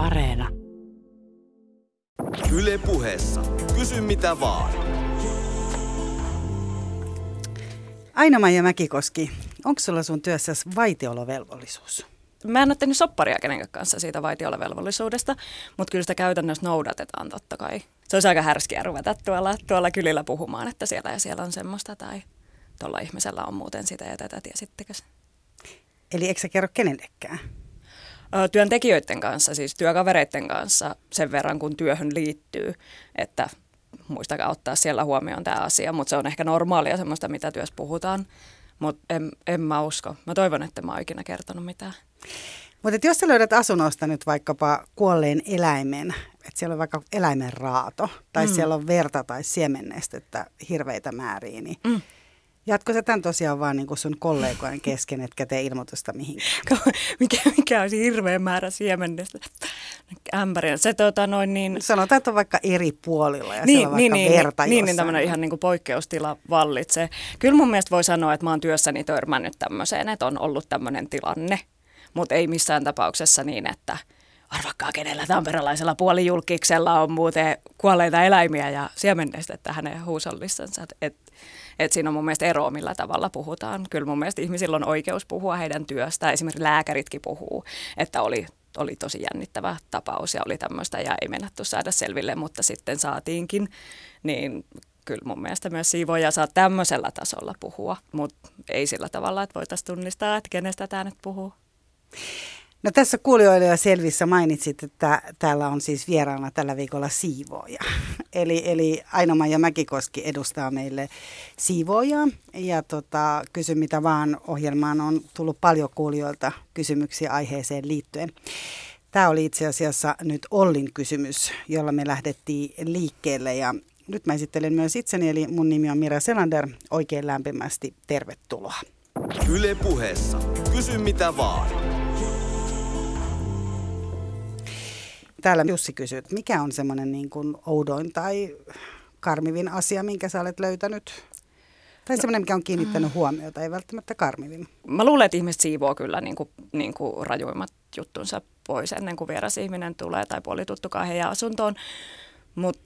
Areena. Yle puheessa. Kysy mitä vaan. Aina-Maija Mäkikoski, onko sulla sun työssä vaitiolovelvollisuus? Mä en ole tehnyt sopparia kenenkään kanssa siitä vaitiolovelvollisuudesta, mutta kyllä sitä käytännössä noudatetaan totta kai. Se olisi aika härskiä ruveta tuolla, tuolla kylillä puhumaan, että siellä ja siellä on semmoista tai tuolla ihmisellä on muuten sitä ja tätä, tiesittekö se? Eli eikö sä kerro kenellekään? Työntekijöiden kanssa, siis työkavereiden kanssa sen verran, kun työhön liittyy, että muistakaa ottaa siellä huomioon tämä asia, mutta se on ehkä normaalia semmoista, mitä työssä puhutaan, mutta en, en mä usko. Mä toivon, että mä oon ikinä kertonut mitään. Mutta jos sä löydät asunnosta nyt vaikkapa kuolleen eläimen, että siellä on vaikka eläimen raato, tai mm. siellä on verta tai siemennestettä hirveitä määriä, niin mm Jatko sä tämän tosiaan vaan niin sun kollegojen kesken, etkä tee ilmoitusta mihinkään? mikä, mikä olisi hirveä määrä siemennestä ämpäriä. Se tota noin niin... Sanotaan, että on vaikka eri puolilla ja niin, siellä on niin, vaikka niin, verta Niin, niin tämmöinen ihan niin kuin poikkeustila vallitsee. Kyllä mun mielestä voi sanoa, että mä oon työssäni törmännyt tämmöiseen, että on ollut tämmöinen tilanne, mutta ei missään tapauksessa niin, että arvakkaa kenellä tamperelaisella puolijulkiksella on muuten kuolleita eläimiä ja siemennestettä hänen huusollissansa. Että että siinä on mun mielestä eroa, millä tavalla puhutaan. Kyllä mun mielestä ihmisillä on oikeus puhua heidän työstä. Esimerkiksi lääkäritkin puhuu, että oli oli tosi jännittävä tapaus ja oli tämmöistä ja ei mennätty saada selville, mutta sitten saatiinkin. Niin kyllä mun mielestä myös siivoja saa tämmöisellä tasolla puhua, mutta ei sillä tavalla, että voitaisiin tunnistaa, että kenestä tämä nyt puhuu. No tässä kuulijoille ja selvissä mainitsit, että täällä on siis vieraana tällä viikolla siivooja. Eli, eli Aino-Maija Mäkikoski edustaa meille siivoojaa. Ja tota, kysy mitä vaan ohjelmaan on tullut paljon kuulijoilta kysymyksiä aiheeseen liittyen. Tämä oli itse asiassa nyt Ollin kysymys, jolla me lähdettiin liikkeelle ja nyt mä esittelen myös itseni, eli mun nimi on Mira Selander. Oikein lämpimästi tervetuloa. Yle puheessa. Kysy mitä vaan. Täällä Jussi kysyy, että mikä on semmoinen niin kuin oudoin tai karmivin asia, minkä sä olet löytänyt? Tai semmoinen, mikä on kiinnittänyt huomiota, ei välttämättä karmivin. Mä luulen, että ihmiset siivoo kyllä niin kuin, niin kuin rajuimmat juttunsa pois ennen kuin vieras ihminen tulee tai puolituttukaan heidän asuntoon. Mutta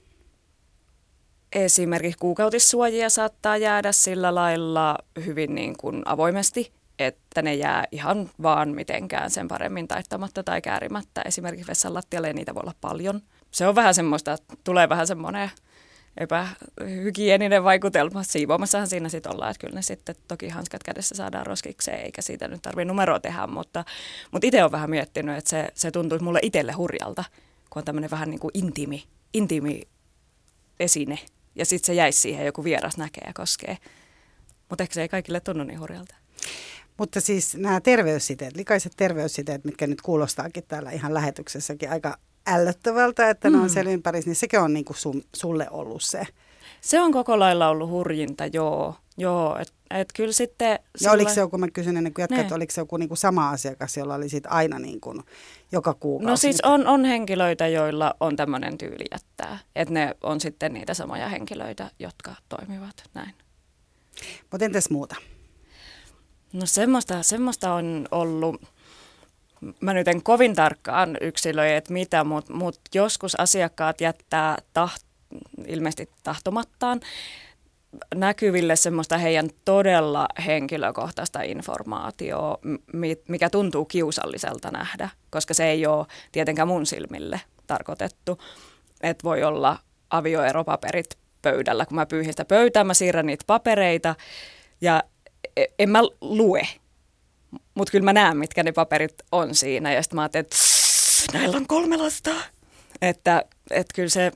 esimerkiksi kuukautissuojia saattaa jäädä sillä lailla hyvin niin kuin avoimesti että ne jää ihan vaan mitenkään sen paremmin taittamatta tai käärimättä. Esimerkiksi vessan lattialle niitä voi olla paljon. Se on vähän semmoista, tulee vähän semmoinen epähygieninen vaikutelma. Siivoamassahan siinä sitten ollaan, että kyllä ne sitten toki hanskat kädessä saadaan roskikseen, eikä siitä nyt tarvitse numeroa tehdä, mutta, mutta itse olen vähän miettinyt, että se, se tuntuisi mulle itselle hurjalta, kun on tämmöinen vähän niin kuin intiimi, intiimi esine, ja sitten se jäisi siihen, joku vieras näkee ja koskee. Mutta ehkä se ei kaikille tunnu niin hurjalta. Mutta siis nämä terveyssiteet, likaiset terveyssiteet, mitkä nyt kuulostaakin täällä ihan lähetyksessäkin aika ällöttävältä, että mm. ne on mm. siellä ympärissä, niin sekin on niin kuin sun, sulle ollut se. Se on koko lailla ollut hurjinta, joo. Joo, että et kyllä sitten... Ja oliko se joku, mä kysyn ennen kuin jatkat, että oliko se joku niin kuin sama asiakas, jolla oli sit aina niin kuin joka kuukausi? No siis on, on henkilöitä, joilla on tämmöinen tyyli jättää. Että ne on sitten niitä samoja henkilöitä, jotka toimivat näin. Mutta entäs muuta? No semmoista, semmoista on ollut, mä nyt en kovin tarkkaan yksilöi, että mitä, mutta mut joskus asiakkaat jättää taht, ilmeisesti tahtomattaan näkyville semmoista heidän todella henkilökohtaista informaatiota, mikä tuntuu kiusalliselta nähdä, koska se ei ole tietenkään mun silmille tarkoitettu. Että voi olla avioeropaperit pöydällä, kun mä pyyhin sitä pöytää, mä siirrän niitä papereita ja en mä lue, mutta kyllä mä näen, mitkä ne paperit on siinä. Ja sitten mä ajattelin, että näillä on kolme lasta. Että, että kyllä se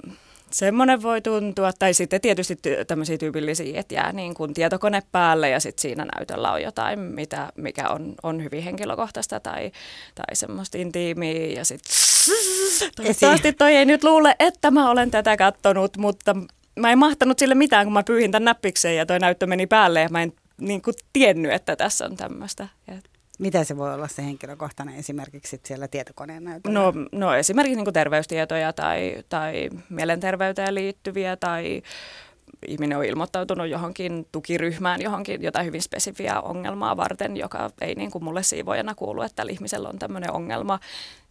semmoinen voi tuntua. Tai sitten tietysti tämmöisiä tyypillisiä, että jää niin kuin tietokone päälle ja sitten siinä näytöllä on jotain, mitä, mikä on, on hyvin henkilökohtaista tai, tai semmoista intiimiä. Ja sitten toivottavasti toi ei nyt luule, että mä olen tätä kattonut, mutta mä en mahtanut sille mitään, kun mä pyyhin tämän näppikseen ja toi näyttö meni päälle ja mä en niin kuin tiennyt, että tässä on tämmöistä. Mitä se voi olla se henkilökohtainen esimerkiksi siellä tietokoneen näytöllä? No, no esimerkiksi niin kuin terveystietoja tai, tai mielenterveyteen liittyviä tai ihminen on ilmoittautunut johonkin tukiryhmään, johonkin jotain hyvin spesifiä ongelmaa varten, joka ei niin kuin mulle siivojana kuulu, että tällä ihmisellä on tämmöinen ongelma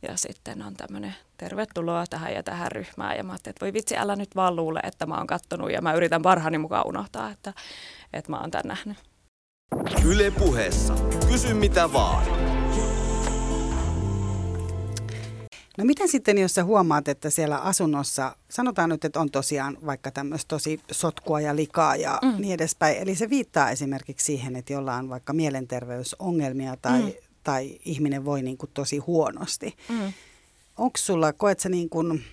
ja sitten on tämmöinen tervetuloa tähän ja tähän ryhmään ja mä ajattelin, että voi vitsi, älä nyt vaan luule, että mä oon kattonut ja mä yritän parhaani mukaan unohtaa, että, että mä oon tämän nähnyt. Yle puheessa. Kysy mitä vaan. No miten sitten, jos sä huomaat, että siellä asunnossa, sanotaan nyt, että on tosiaan vaikka tämmöistä tosi sotkua ja likaa ja mm. niin edespäin. Eli se viittaa esimerkiksi siihen, että jollain on vaikka mielenterveysongelmia tai, mm. tai ihminen voi niin kuin tosi huonosti. Mm. Onko sulla, koet sä niin kuin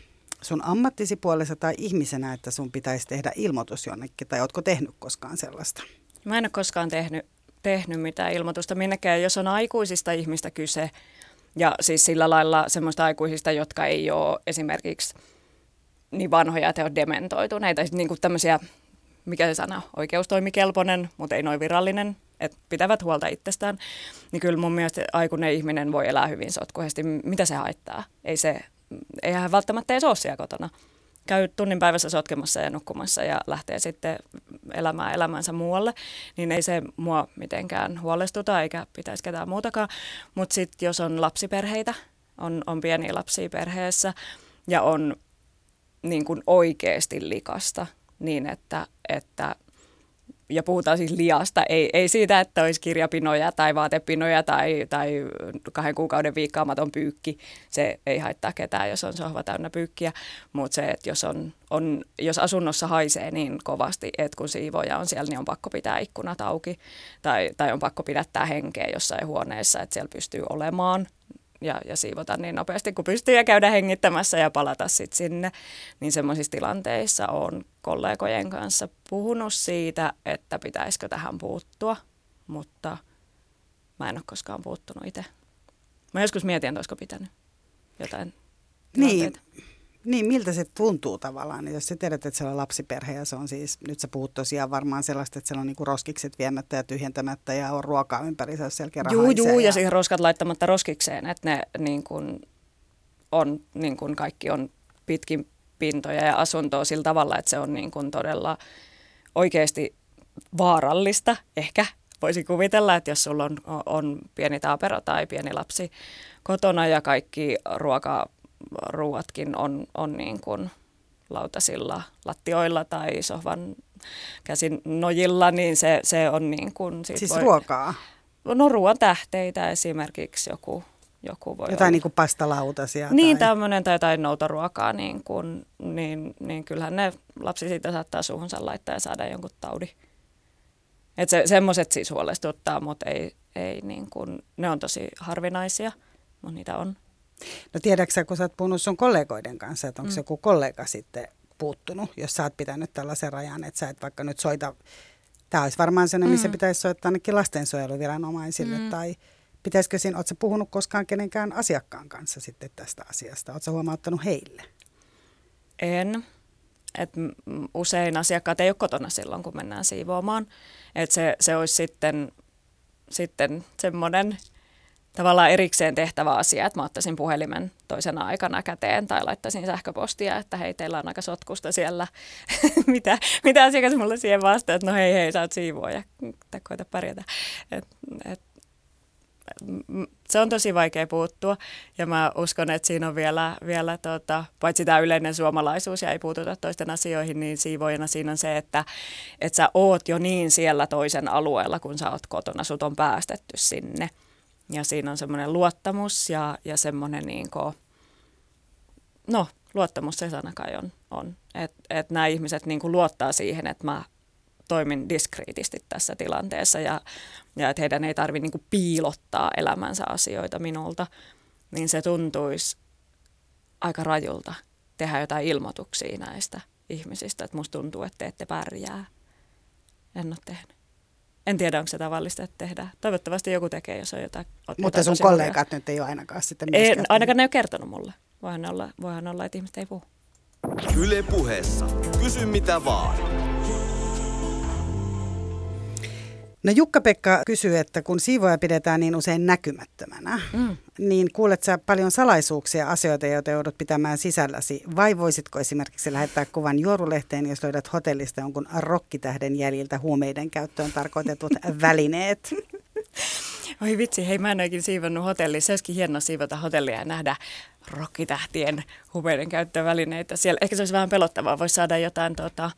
sun ammattisi puolessa tai ihmisenä, että sun pitäisi tehdä ilmoitus jonnekin, tai ootko tehnyt koskaan sellaista? Mä en ole koskaan tehnyt, tehnyt mitään ilmoitusta minnekään, jos on aikuisista ihmistä kyse, ja siis sillä lailla semmoista aikuisista, jotka ei ole esimerkiksi niin vanhoja, että on dementoituneita. Sitten niin kuin tämmöisiä, mikä se sana, oikeustoimikelpoinen, mutta ei noin virallinen, että pitävät huolta itsestään. Niin kyllä mun mielestä aikuinen ihminen voi elää hyvin sotkuisesti. Mitä se haittaa? Ei se, eihän välttämättä edes ole siellä kotona käy tunnin päivässä sotkemassa ja nukkumassa ja lähtee sitten elämään elämänsä muualle, niin ei se mua mitenkään huolestuta eikä pitäisi ketään muutakaan. Mutta sitten jos on lapsiperheitä, on, on pieniä lapsia perheessä ja on niin kuin oikeasti likasta, niin että, että ja puhutaan siis liasta, ei, ei siitä, että olisi kirjapinoja tai vaatepinoja tai, tai kahden kuukauden viikkaamaton pyykki. Se ei haittaa ketään, jos on sohva täynnä pyykkiä, mutta se, että jos, on, on, jos asunnossa haisee niin kovasti, että kun siivoja on siellä, niin on pakko pitää ikkunat auki. Tai, tai on pakko pidättää henkeä jossain huoneessa, että siellä pystyy olemaan ja, ja siivota niin nopeasti kuin pystyy ja käydä hengittämässä ja palata sitten sinne. Niin semmoisissa tilanteissa on kollegojen kanssa puhunut siitä, että pitäisikö tähän puuttua, mutta mä en ole koskaan puuttunut itse. Mä joskus mietin, että olisiko pitänyt jotain niin. tilanteita. Niin. Niin, miltä se tuntuu tavallaan, jos sä tiedät, että siellä on lapsiperhe ja se on siis, nyt sä puhut tosiaan varmaan sellaista, että siellä on niinku roskikset viemättä ja tyhjentämättä ja on ruokaa ympäri, jos siellä kerran Juu, juu, ja, ja siihen roskat laittamatta roskikseen, että ne niin kun on, niin kun kaikki on pitkin pintoja ja asuntoa sillä tavalla, että se on niin kun todella oikeasti vaarallista, ehkä voisi kuvitella, että jos sulla on, on pieni taapero tai pieni lapsi kotona ja kaikki ruoka ruuatkin on, on niin kuin lautasilla, lattioilla tai sohvan käsin nojilla, niin se, se on niin kuin... Siis voi, ruokaa? No ruoan tähteitä esimerkiksi joku, joku voi Jotain olla. niin kuin pastalautasia? Niin, tai... tämmöinen tai jotain noutaruokaa, niin, kuin, niin, niin kyllähän ne lapsi siitä saattaa suuhunsa laittaa ja saada jonkun taudin. Että se, semmoiset siis huolestuttaa, mutta ei, ei niin kuin, ne on tosi harvinaisia, mutta niitä on. No tiedätkö kun sä oot puhunut sun kollegoiden kanssa, että onko mm. joku kollega sitten puuttunut, jos sä oot pitänyt tällaisen rajan, että sä et vaikka nyt soita, tämä olisi varmaan sellainen, missä mm. pitäisi soittaa ainakin lastensuojeluviranomaisille, mm. tai pitäisikö siinä, ootko puhunut koskaan kenenkään asiakkaan kanssa sitten tästä asiasta, ootko huomauttanut heille? En. Et usein asiakkaat ei ole kotona silloin, kun mennään siivoamaan. Et se, se olisi sitten, sitten semmoinen tavallaan erikseen tehtävä asia, että mä ottaisin puhelimen toisena aikana käteen tai laittaisin sähköpostia, että hei, teillä on aika sotkusta siellä. mitä, mitä asiakas mulle siihen vastaa, että no hei, hei, sä oot ja koita pärjätä. Et, et, se on tosi vaikea puuttua ja mä uskon, että siinä on vielä, vielä tota, paitsi tämä yleinen suomalaisuus ja ei puututa toisten asioihin, niin siivoojana siinä on se, että, että sä oot jo niin siellä toisen alueella, kun sä oot kotona, sut on päästetty sinne. Ja siinä on semmoinen luottamus ja, ja semmoinen niin kuin, no luottamus se sana kai on, on. että et nämä ihmiset niin kuin luottaa siihen, että mä toimin diskriitisti tässä tilanteessa ja, ja että heidän ei tarvitse niin piilottaa elämänsä asioita minulta, niin se tuntuisi aika rajulta tehdä jotain ilmoituksia näistä ihmisistä, että musta tuntuu, että te ette pärjää. En ole tehnyt. En tiedä, onko se tavallista, että tehdään. Toivottavasti joku tekee, jos on jotain. Mutta sun kollegat nyt ei ole ainakaan sitten ei, Ainakaan ne ei ole kertonut mulle. Voihan olla, voihan olla, että ihmiset ei puhu. Yle puheessa. Kysy mitä vaan. No Jukka-Pekka kysyy, että kun siivoja pidetään niin usein näkymättömänä, mm. niin kuulet sä paljon salaisuuksia, asioita, joita joudut pitämään sisälläsi, vai voisitko esimerkiksi lähettää kuvan juorulehteen, jos löydät hotellista jonkun rokkitähden jäljiltä huumeiden käyttöön tarkoitetut välineet? Oi vitsi, hei mä en oikein siivonnut hotellissa. Se olisikin hienoa siivota hotellia ja nähdä rokkitähtien huumeiden käyttövälineitä siellä. Ehkä se olisi vähän pelottavaa, voisi saada jotain tota,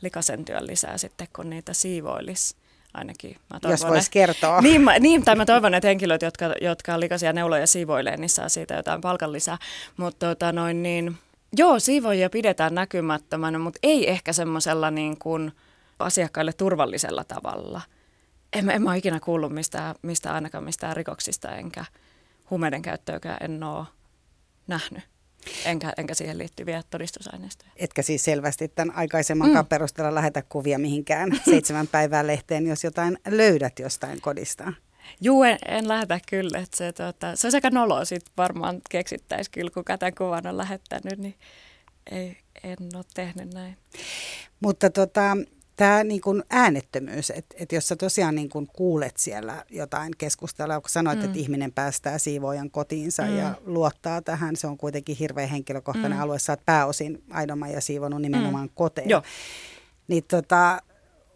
likasen työn lisää sitten, kun niitä siivoilisi ainakin. Mä toivon, Jos voisi kertoa. Niin, mä, niin, tai mä toivon, että henkilöt, jotka, jotka likaisia neuloja siivoilee, niin saa siitä jotain palkanlisää. Mutta tota noin niin, joo, siivoja pidetään näkymättömänä, mutta ei ehkä semmoisella niin kuin asiakkaille turvallisella tavalla. En, en mä ole ikinä kuullut mistään, mistä ainakaan mistään rikoksista, enkä huumeiden käyttöäkään en ole nähnyt. Enkä, enkä siihen liittyviä todistusaineistoja. Etkä siis selvästi tämän aikaisemman mm. perusteella lähetä kuvia mihinkään seitsemän päivää lehteen, jos jotain löydät jostain kodista. Juu, en, en lähetä kyllä. Että se, tota, se on aika noloa, sit varmaan keksittäisi kyllä, kuka tämän kuvan on lähettänyt, niin ei, en ole tehnyt näin. Mutta tota, tämä niin kuin äänettömyys, että et jos sä tosiaan niin kuin kuulet siellä jotain keskustelua, kun sanoit, mm. että ihminen päästää siivoojan kotiinsa mm. ja luottaa tähän, se on kuitenkin hirveän henkilökohtainen mm. alue, sä oot pääosin Aidoma ja siivonut nimenomaan mm. koteja. Joo. Niin tota,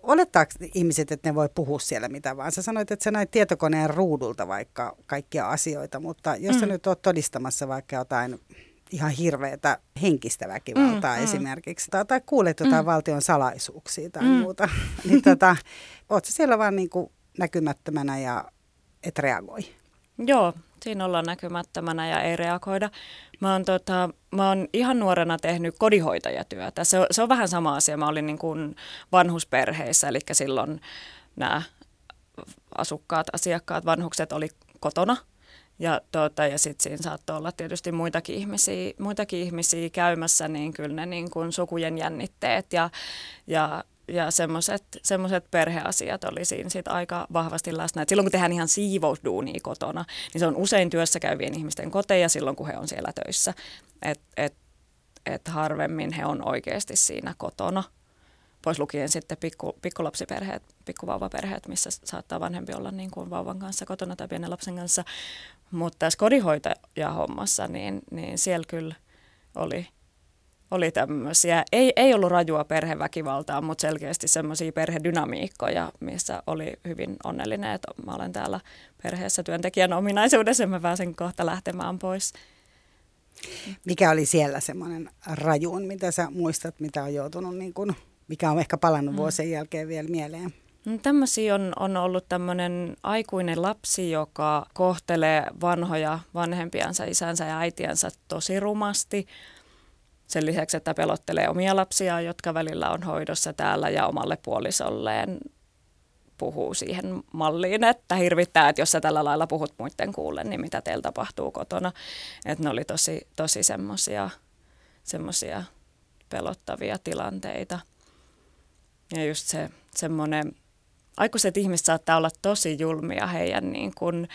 olettaako ihmiset, että ne voi puhua siellä mitä vaan? Sä sanoit, että sä näit tietokoneen ruudulta vaikka kaikkia asioita, mutta jos mm. sä nyt oot todistamassa vaikka jotain ihan hirveätä henkistä väkivaltaa mm, mm. esimerkiksi, mm. tai, tai kuulet jotain mm. valtion salaisuuksia tai mm. muuta, niin tota, oot siellä vaan niin kuin näkymättömänä ja et reagoi? Joo, siinä ollaan näkymättömänä ja ei reagoida. Mä oon, tota, mä oon ihan nuorena tehnyt kodinhoitajatyötä. Se on, se on vähän sama asia. Mä olin niin kuin vanhusperheissä, eli silloin nämä asukkaat, asiakkaat, vanhukset oli kotona – ja, tuota, ja sitten siinä saattoi olla tietysti muitakin ihmisiä, muitakin ihmisiä käymässä, niin kyllä ne niin kuin sukujen jännitteet ja, ja, ja semmoiset perheasiat oli siinä sit aika vahvasti läsnä. Et silloin kun tehdään ihan siivousduunia kotona, niin se on usein työssä käyvien ihmisten koteja silloin, kun he on siellä töissä. Et, et, et harvemmin he on oikeasti siinä kotona pois lukien sitten pikku, pikkulapsiperheet, pikkuvauvaperheet, missä saattaa vanhempi olla niin kuin vauvan kanssa kotona tai pienen lapsen kanssa. Mutta tässä kodinhoitajahommassa, niin, niin siellä kyllä oli, oli tämmöisiä, ei, ei ollut rajua perheväkivaltaa, mutta selkeästi semmoisia perhedynamiikkoja, missä oli hyvin onnellinen, että mä olen täällä perheessä työntekijän ominaisuudessa ja mä pääsen kohta lähtemään pois. Mikä oli siellä semmoinen rajuun, mitä sä muistat, mitä on joutunut, niin kun, mikä on ehkä palannut mm. vuosien jälkeen vielä mieleen? No, tämmöisiä on, on ollut tämmöinen aikuinen lapsi, joka kohtelee vanhoja vanhempiansa, isänsä ja äitiänsä tosi rumasti. Sen lisäksi, että pelottelee omia lapsia, jotka välillä on hoidossa täällä ja omalle puolisolleen puhuu siihen malliin, että hirvittää, että jos sä tällä lailla puhut muiden kuulle, niin mitä teillä tapahtuu kotona. Että ne oli tosi, tosi semmoisia pelottavia tilanteita. Ja just se semmoinen aikuiset ihmiset saattaa olla tosi julmia heidän niin kuin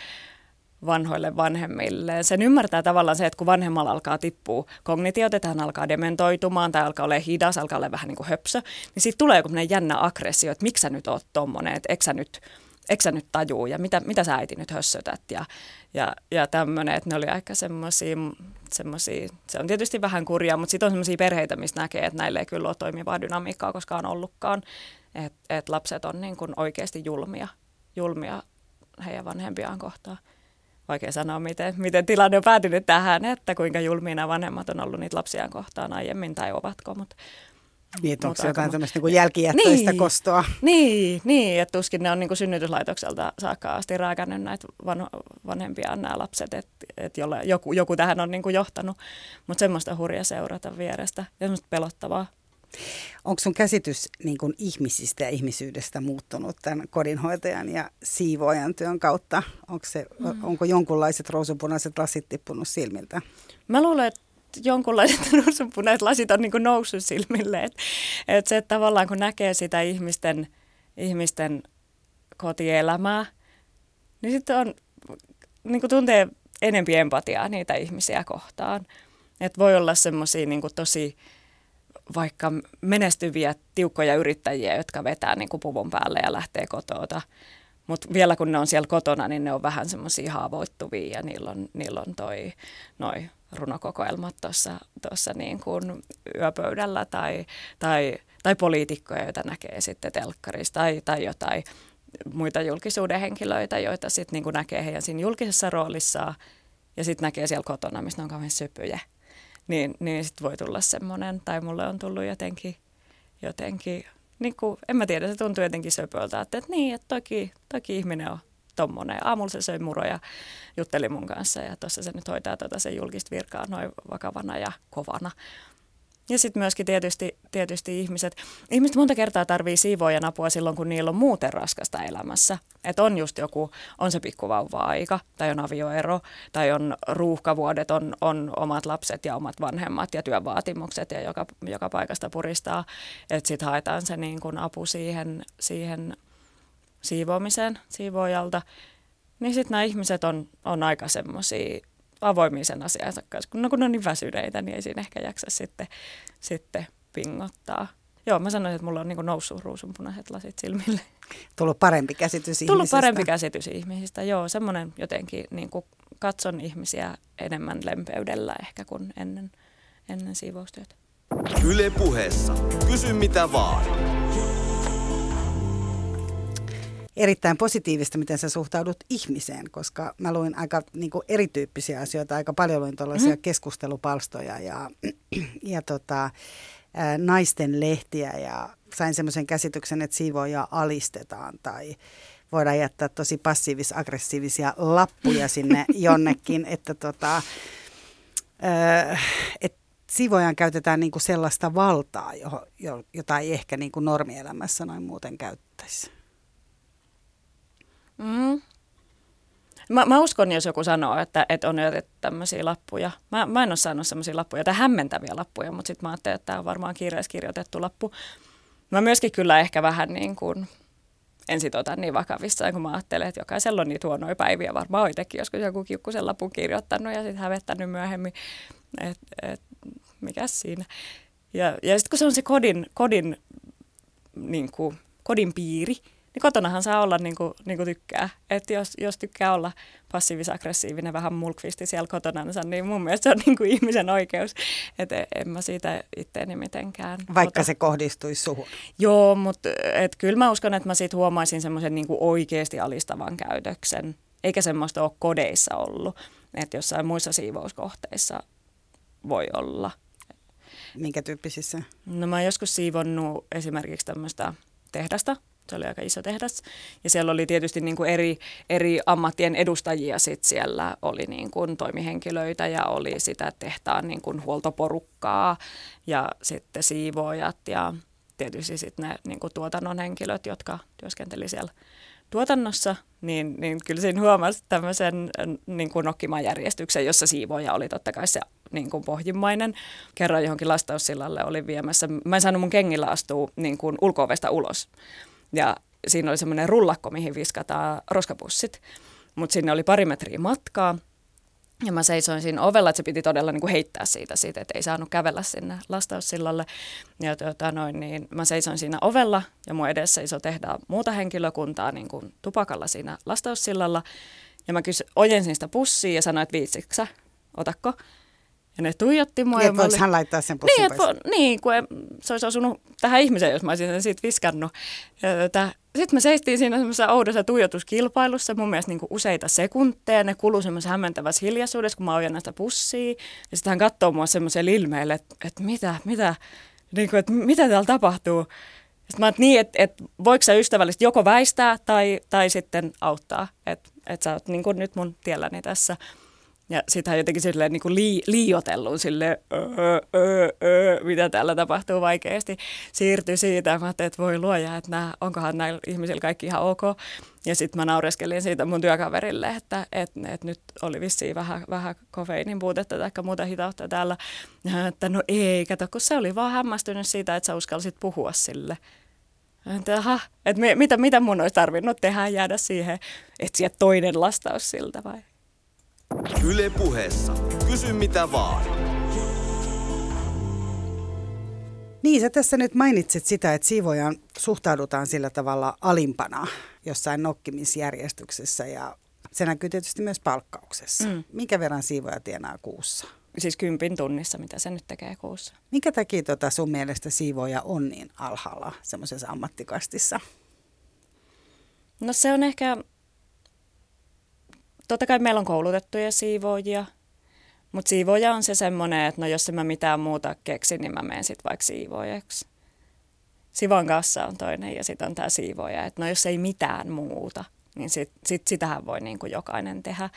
vanhoille vanhemmille. Sen ymmärtää tavallaan se, että kun vanhemmalla alkaa tippua kognitiot, että hän alkaa dementoitumaan tai alkaa olla hidas, alkaa olla vähän niin kuin höpsö, niin siitä tulee joku jännä aggressio, että miksi sä nyt oot tommonen, että eikö sä nyt, eikö sä nyt tajuu? Ja mitä, mitä sä äiti nyt hössötät? Ja, ja, ja tämmöinen, että ne oli aika semmoisia, se on tietysti vähän kurjaa, mutta sitten on semmoisia perheitä, mistä näkee, että näille ei kyllä ole toimivaa dynamiikkaa koskaan ollutkaan. Että et lapset on niin kuin oikeasti julmia, julmia heidän vanhempiaan kohtaan. Vaikea sanoa, miten, miten tilanne on päätynyt tähän, että kuinka julmia nämä vanhemmat on ollut niitä lapsiaan kohtaan aiemmin tai ovatko, mutta niin, onko se jotain tämmöistä niin jälkijättöistä niin, kostoa? Niin, niin, että tuskin ne on niin kuin synnytyslaitokselta saakka asti rääkännyt näitä van, vanhempiaan nämä lapset, että et joku, joku tähän on niin kuin johtanut. Mutta semmoista hurja seurata vierestä ja semmoista pelottavaa. Onko sun käsitys niin kuin ihmisistä ja ihmisyydestä muuttunut tämän kodinhoitajan ja siivoojan työn kautta? Onko, se, mm. onko jonkunlaiset ruusunpunaiset lasit tippunut silmiltä? Mä luulen, että jonkunlaiset ruusunpunaiset lasit on niin kuin noussut silmille. Että et se, että tavallaan kun näkee sitä ihmisten, ihmisten kotielämää, niin sitten on, niin kuin tuntee enempi empatiaa niitä ihmisiä kohtaan. Että voi olla semmoisia niin tosi vaikka menestyviä, tiukkoja yrittäjiä, jotka vetää niin kuin puvun päälle ja lähtee kotota. Mutta vielä kun ne on siellä kotona, niin ne on vähän semmoisia haavoittuvia ja niillä on, niillä on toi, noi runokokoelmat tuossa niin kuin yöpöydällä tai, tai, tai poliitikkoja, joita näkee sitten telkkarissa tai, tai jotain muita julkisuuden henkilöitä, joita sitten niin näkee heidän siinä julkisessa roolissaan ja sitten näkee siellä kotona, missä ne on kauhean sypyjä. Niin, niin sitten voi tulla semmoinen, tai mulle on tullut jotenkin, jotenkin niin kuin, en mä tiedä, se tuntuu jotenkin söpöltä, että, että niin, että toki, toki ihminen on tommonen. Aamulla se söi muroja, jutteli mun kanssa ja tuossa se nyt hoitaa tuota sen julkista virkaa noin vakavana ja kovana. Ja sitten myöskin tietysti, tietysti ihmiset, ihmiset monta kertaa tarvii siivoajan apua silloin, kun niillä on muuten raskasta elämässä. Että on just joku, on se pikkuvauva-aika, tai on avioero, tai on ruuhkavuodet, on, on omat lapset ja omat vanhemmat ja työvaatimukset ja joka, joka paikasta puristaa. Että sitten haetaan se niin kun apu siihen, siihen siivoamiseen siivoajalta. Niin sitten nämä ihmiset on, on aika semmoisia avoimia sen asiansa kanssa. Kun, no, kun on niin väsyneitä, niin ei siinä ehkä jaksa sitten, sitten pingottaa. Joo, mä sanoin, että mulla on niin noussut ruusunpunaiset lasit silmille. Tullut parempi käsitys Tullut ihmisistä. parempi käsitys ihmisistä, joo. Semmoinen jotenkin niin kuin katson ihmisiä enemmän lempeydellä ehkä kuin ennen, ennen siivoustyötä. Yle puheessa. Kysy mitä vaan erittäin positiivista, miten sä suhtaudut ihmiseen, koska mä luin aika niin kuin erityyppisiä asioita, aika paljon luin tuollaisia mm. keskustelupalstoja ja, ja tota, ää, naisten lehtiä ja sain semmoisen käsityksen, että siivoja alistetaan tai voidaan jättää tosi passiivis-aggressiivisia lappuja sinne jonnekin, että tota, ää, et siivojan käytetään niin kuin sellaista valtaa, jo, jota ei ehkä niin kuin normielämässä noin muuten käyttäisi. Mm. Mä, mä uskon, jos joku sanoo, että, että on jätetty tämmöisiä lappuja. Mä, mä en ole saanut semmoisia lappuja, tai hämmentäviä lappuja, mutta sitten mä ajattelin, että tämä on varmaan kiireessä kirjoitettu lappu. Mä myöskin kyllä ehkä vähän niin kuin en sit ota niin vakavissa, kun mä ajattelen, että jokaisella on niitä huonoja päiviä. Varmaan itsekin joskus joku kiukkusen lapun kirjoittanut ja sitten hävettänyt myöhemmin, että et, mikä siinä. Ja, ja sitten kun se on se kodin, kodin, niin kuin, kodin piiri, niin kotonahan saa olla niin kuin, niin kuin tykkää. Että jos, jos tykkää olla passiivis-aggressiivinen, vähän mulkvisti siellä kotona, niin mun mielestä se on niin kuin ihmisen oikeus. Että en mä siitä itteeni mitenkään. Vaikka ota. se kohdistuisi suhun. Joo, mutta et kyllä mä uskon, että mä siitä huomaisin semmoisen niin oikeasti alistavan käytöksen. Eikä semmoista ole kodeissa ollut. Että jossain muissa siivouskohteissa voi olla. Minkä tyyppisissä? No mä oon joskus siivonnut esimerkiksi tämmöistä tehdasta, se oli aika iso tehdas. Ja siellä oli tietysti niin kuin eri, eri ammattien edustajia sit siellä. Oli niin kuin toimihenkilöitä ja oli sitä tehtaan niin kuin huoltoporukkaa ja sitten siivoojat ja tietysti sitten ne niin kuin tuotannon henkilöt, jotka työskenteli siellä tuotannossa, niin, niin kyllä siinä huomasi tämmöisen niin kuin nokkimajärjestyksen, jossa siivoja oli totta kai se niin kuin pohjimmainen. Kerran johonkin lastaussillalle oli viemässä, mä en saanut mun kengillä astua niin kuin ulko ulos. Ja siinä oli semmoinen rullakko, mihin viskataan roskapussit. Mutta sinne oli pari metriä matkaa. Ja mä seisoin siinä ovella, että se piti todella niin kuin heittää siitä, siitä, että ei saanut kävellä sinne lastaussillalle. Ja tuota, noin, niin mä seisoin siinä ovella ja mun edessä iso tehdä muuta henkilökuntaa niin kuin tupakalla siinä lastaussillalla. Ja mä kysyin, ojensin sitä pussia ja sanoin, että viitsiksä, otakko? Ja ne tuijotti mua. Niin, että hän laittaa sen pussin niin, että, niin, kun se olisi osunut tähän ihmiseen, jos mä olisin sen siitä viskannut. Sitten me seistiin siinä semmoisessa oudossa tuijotuskilpailussa, mun mielestä niin useita sekunteja. Ne kului semmoisessa hämmentävässä hiljaisuudessa, kun mä ojan näistä pussia. Ja sitten hän katsoo mua semmoisella ilmeellä, että, että mitä, mitä, niin kuin, että mitä täällä tapahtuu. Sitten mä että niin, että, että voiko sä ystävällisesti joko väistää tai, tai sitten auttaa, että, että sä oot niin kuin nyt mun tielläni tässä. Ja sitten hän jotenkin silleen niin kuin lii, liiotellut sille mitä täällä tapahtuu vaikeasti. Siirtyi siitä, mä ajattelin, että voi luoja, että nämä, onkohan näillä ihmisillä kaikki ihan ok. Ja sitten mä naureskelin siitä mun työkaverille, että et, et nyt oli vissiin vähän, vähän kofeinin puutetta tai muuta hitautta täällä. Ja että no ei, kato, kun se oli vaan hämmästynyt siitä, että sä uskalsit puhua sille. Että, aha, että mitä, mitä mun olisi tarvinnut tehdä, jäädä siihen, etsiä toinen lastaus siltä vai? Yle puheessa. Kysy mitä vaan. Niin, sä tässä nyt mainitsit sitä, että siivojan suhtaudutaan sillä tavalla alimpana jossain nokkimisjärjestyksessä ja se näkyy tietysti myös palkkauksessa. Mm. Minkä verran siivoja tienaa kuussa? Siis kympin tunnissa, mitä se nyt tekee kuussa. Minkä takia tota sun mielestä siivoja on niin alhaalla semmoisessa ammattikastissa? No se on ehkä, totta kai meillä on koulutettuja siivoojia, mutta siivoja on se semmoinen, että no jos en mä mitään muuta keksin, niin mä menen sitten vaikka siivoojaksi. Sivon kanssa on toinen ja sitten on tämä siivoja, että no jos ei mitään muuta, niin sit, sit sitähän voi niin kuin jokainen tehdä,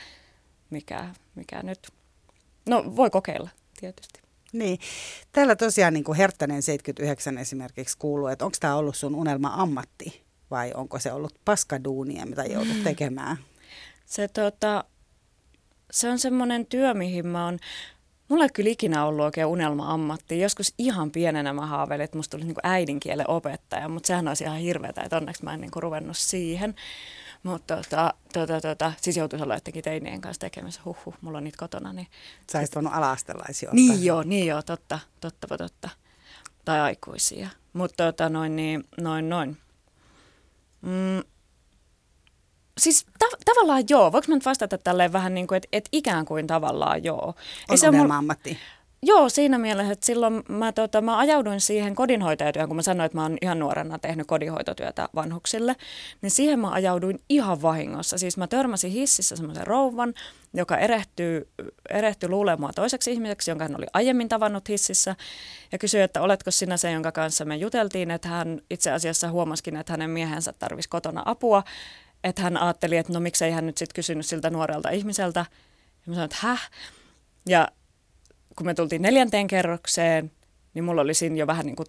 mikä, mikä nyt, no voi kokeilla tietysti. Niin. Täällä tosiaan niin kuin Herttänen 79 esimerkiksi kuuluu, että onko tämä ollut sun unelma-ammatti vai onko se ollut paskaduunia, mitä joudut tekemään? Se, tota, se on semmoinen työ, mihin mä oon Mulla ei kyllä ikinä ollut oikein unelma-ammatti. Joskus ihan pienenä mä haaveilin, että musta tulisi niin äidinkielen opettaja, mutta sehän olisi ihan hirveätä, että onneksi mä en niin ruvennut siihen. Mutta tota, tota, tota, siis joutuisi olla jotenkin teinien kanssa tekemässä. Huhhuh, mulla on niitä kotona. Niin Sä olisit voinut alastelaisia Niin joo, niin joo, totta, totta, totta. Tai aikuisia. Mutta tota, noin, niin, noin, noin. Mm, siis ta- tavallaan joo. Voinko mä nyt vastata tälleen vähän niin kuin, että et ikään kuin tavallaan joo. On se on ammatti. Joo, siinä mielessä, että silloin mä, tota, mä ajauduin siihen kodinhoitajatyöhön, kun mä sanoin, että mä oon ihan nuorena tehnyt kodinhoitotyötä vanhuksille, niin siihen mä ajauduin ihan vahingossa. Siis mä törmäsin hississä semmoisen rouvan, joka erehtyy, erehtyi luulemaan toiseksi ihmiseksi, jonka hän oli aiemmin tavannut hississä, ja kysyi, että oletko sinä se, jonka kanssa me juteltiin, että hän itse asiassa huomasikin, että hänen miehensä tarvisi kotona apua, että hän ajatteli, että no miksei hän nyt sitten kysynyt siltä nuorelta ihmiseltä. Ja mä sanoin, että häh? Ja kun me tultiin neljänteen kerrokseen, niin mulla oli siinä jo vähän niin kuin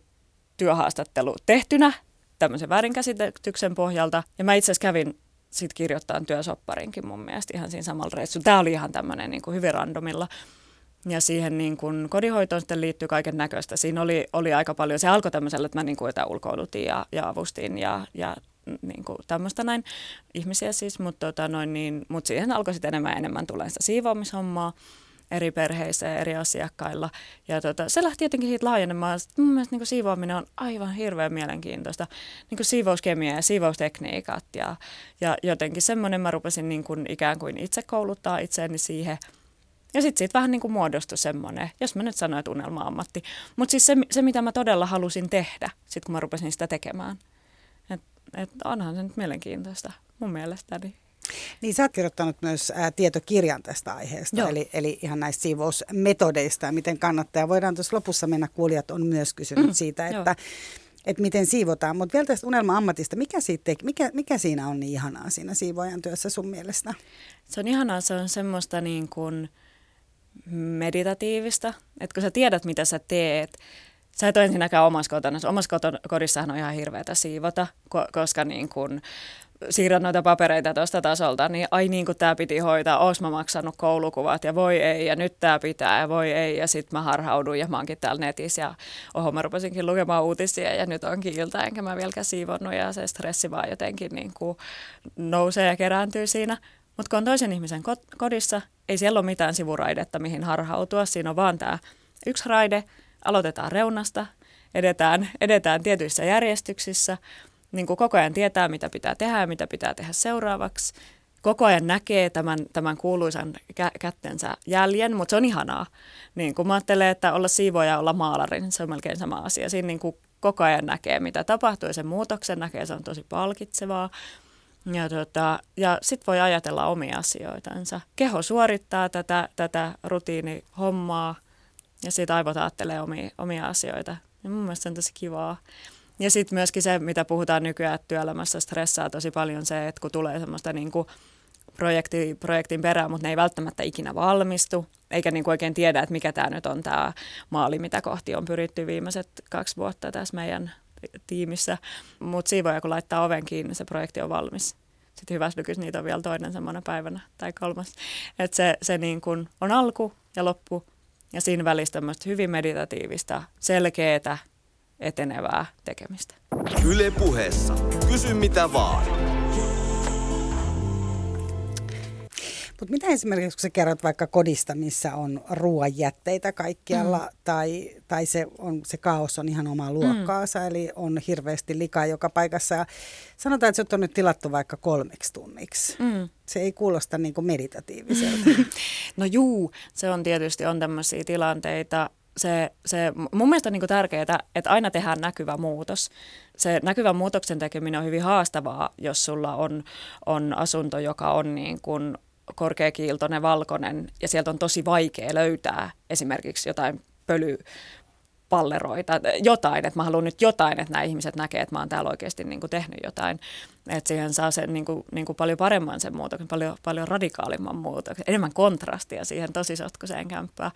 työhaastattelu tehtynä tämmöisen väärinkäsityksen pohjalta. Ja mä itse asiassa kävin sitten kirjoittamaan työsopparinkin mun mielestä ihan siinä samalla reissulla. Tämä oli ihan tämmöinen niin kuin hyvin randomilla. Ja siihen niin kuin kodinhoitoon sitten liittyy kaiken näköistä. Siinä oli, oli aika paljon, se alkoi tämmöisellä, että mä niin kuin etäulkoilutin ja, ja avustin ja, ja niin kuin tämmöistä näin, ihmisiä siis, mutta tota noin, niin, mut siihen alkoi sitten enemmän enemmän tulee sitä siivoamishommaa eri perheissä ja eri asiakkailla. Ja tota, se lähti jotenkin siitä laajenemaan. Sitten mun mielestä niin kuin siivoaminen on aivan hirveän mielenkiintoista. Niin kuin siivouskemia ja siivoustekniikat ja, ja jotenkin semmoinen mä rupesin niin kuin ikään kuin itse kouluttaa itseäni siihen. Ja sitten siitä vähän niin kuin muodostui semmoinen, jos mä nyt sanoin, että unelma-ammatti. Mutta siis se, se, mitä mä todella halusin tehdä, sitten kun mä rupesin sitä tekemään. Että et onhan se nyt mielenkiintoista mun mielestäni. Niin sä oot kirjoittanut myös ää, tietokirjan tästä aiheesta, eli, eli ihan näistä siivousmetodeista ja miten kannattaa. Voidaan tuossa lopussa mennä, kuulijat on myös kysynyt mm, siitä, että, että miten siivotaan. Mutta vielä tästä unelma-ammatista, mikä, siitä, mikä, mikä siinä on niin ihanaa siinä siivoajan työssä sun mielestä? Se on ihanaa, se on semmoista niin kuin meditatiivista, että kun sä tiedät mitä sä teet, Sä et ole ensinnäkään omassa kotona. Omassa kodissahan on ihan hirveätä siivota, koska niin kun siirrät noita papereita tuosta tasolta, niin ai niin kuin tämä piti hoitaa, oos mä maksanut koulukuvat ja voi ei ja nyt tämä pitää ja voi ei ja sitten mä harhaudun ja mä oonkin täällä netissä ja oho mä rupesinkin lukemaan uutisia ja nyt onkin ilta enkä mä vieläkään siivonnut ja se stressi vaan jotenkin niin kuin nousee ja kerääntyy siinä. Mutta kun on toisen ihmisen kodissa, ei siellä ole mitään sivuraidetta mihin harhautua, siinä on vaan tämä yksi raide, aloitetaan reunasta, edetään, edetään tietyissä järjestyksissä, niin kuin koko ajan tietää, mitä pitää tehdä ja mitä pitää tehdä seuraavaksi. Koko ajan näkee tämän, tämän kuuluisan kä- kättensä jäljen, mutta se on ihanaa. Niin kun mä ajattelen, että olla siivoja ja olla maalari, niin se on melkein sama asia. Siinä niin kuin koko ajan näkee, mitä tapahtuu ja sen muutoksen näkee, se on tosi palkitsevaa. Ja, tota, ja sitten voi ajatella omia asioitansa. Keho suorittaa tätä, tätä rutiinihommaa ja siitä aivot ajattelee omia, omia asioita. Ja mun mielestä se on tosi kivaa. Ja sitten myöskin se, mitä puhutaan nykyään, että työelämässä stressaa tosi paljon se, että kun tulee semmoista niin kuin projekti, projektin perään, mutta ne ei välttämättä ikinä valmistu, eikä niin kuin oikein tiedä, että mikä tämä nyt on tämä maali, mitä kohti on pyritty viimeiset kaksi vuotta tässä meidän tiimissä. Mutta siivoja, kun laittaa oven kiinni, se projekti on valmis. Sitten hyvässä lykyssä niitä on vielä toinen semmoinen päivänä tai kolmas. Että se, se niin kuin on alku ja loppu ja siinä välissä tämmöistä hyvin meditatiivista, selkeää, etenevää tekemistä. Yle puheessa. Kysy mitä vaan. Mutta mitä esimerkiksi, kun sä kerrot vaikka kodista, missä on ruoanjätteitä kaikkialla, mm. tai, tai se, on, se kaos on ihan omaa luokkaansa, mm. eli on hirveästi likaa joka paikassa, ja sanotaan, että se on nyt tilattu vaikka kolmeksi tunniksi. Mm. Se ei kuulosta niin kuin meditatiiviselta. no juu, se on tietysti on tämmöisiä tilanteita, se, se mun mielestä on niin tärkeää, että aina tehdään näkyvä muutos. Se näkyvän muutoksen tekeminen on hyvin haastavaa, jos sulla on, on asunto, joka on niin kuin korkeakiiltoinen, valkoinen ja sieltä on tosi vaikea löytää esimerkiksi jotain pöly, palleroita, jotain, että mä haluan nyt jotain, että nämä ihmiset näkee, että mä oon täällä oikeasti niin kuin tehnyt jotain. Että siihen saa sen niin kuin, niin kuin paljon paremman sen muutoksen, paljon, paljon radikaalimman muutoksen, enemmän kontrastia siihen tosi sotkuseen kämppään.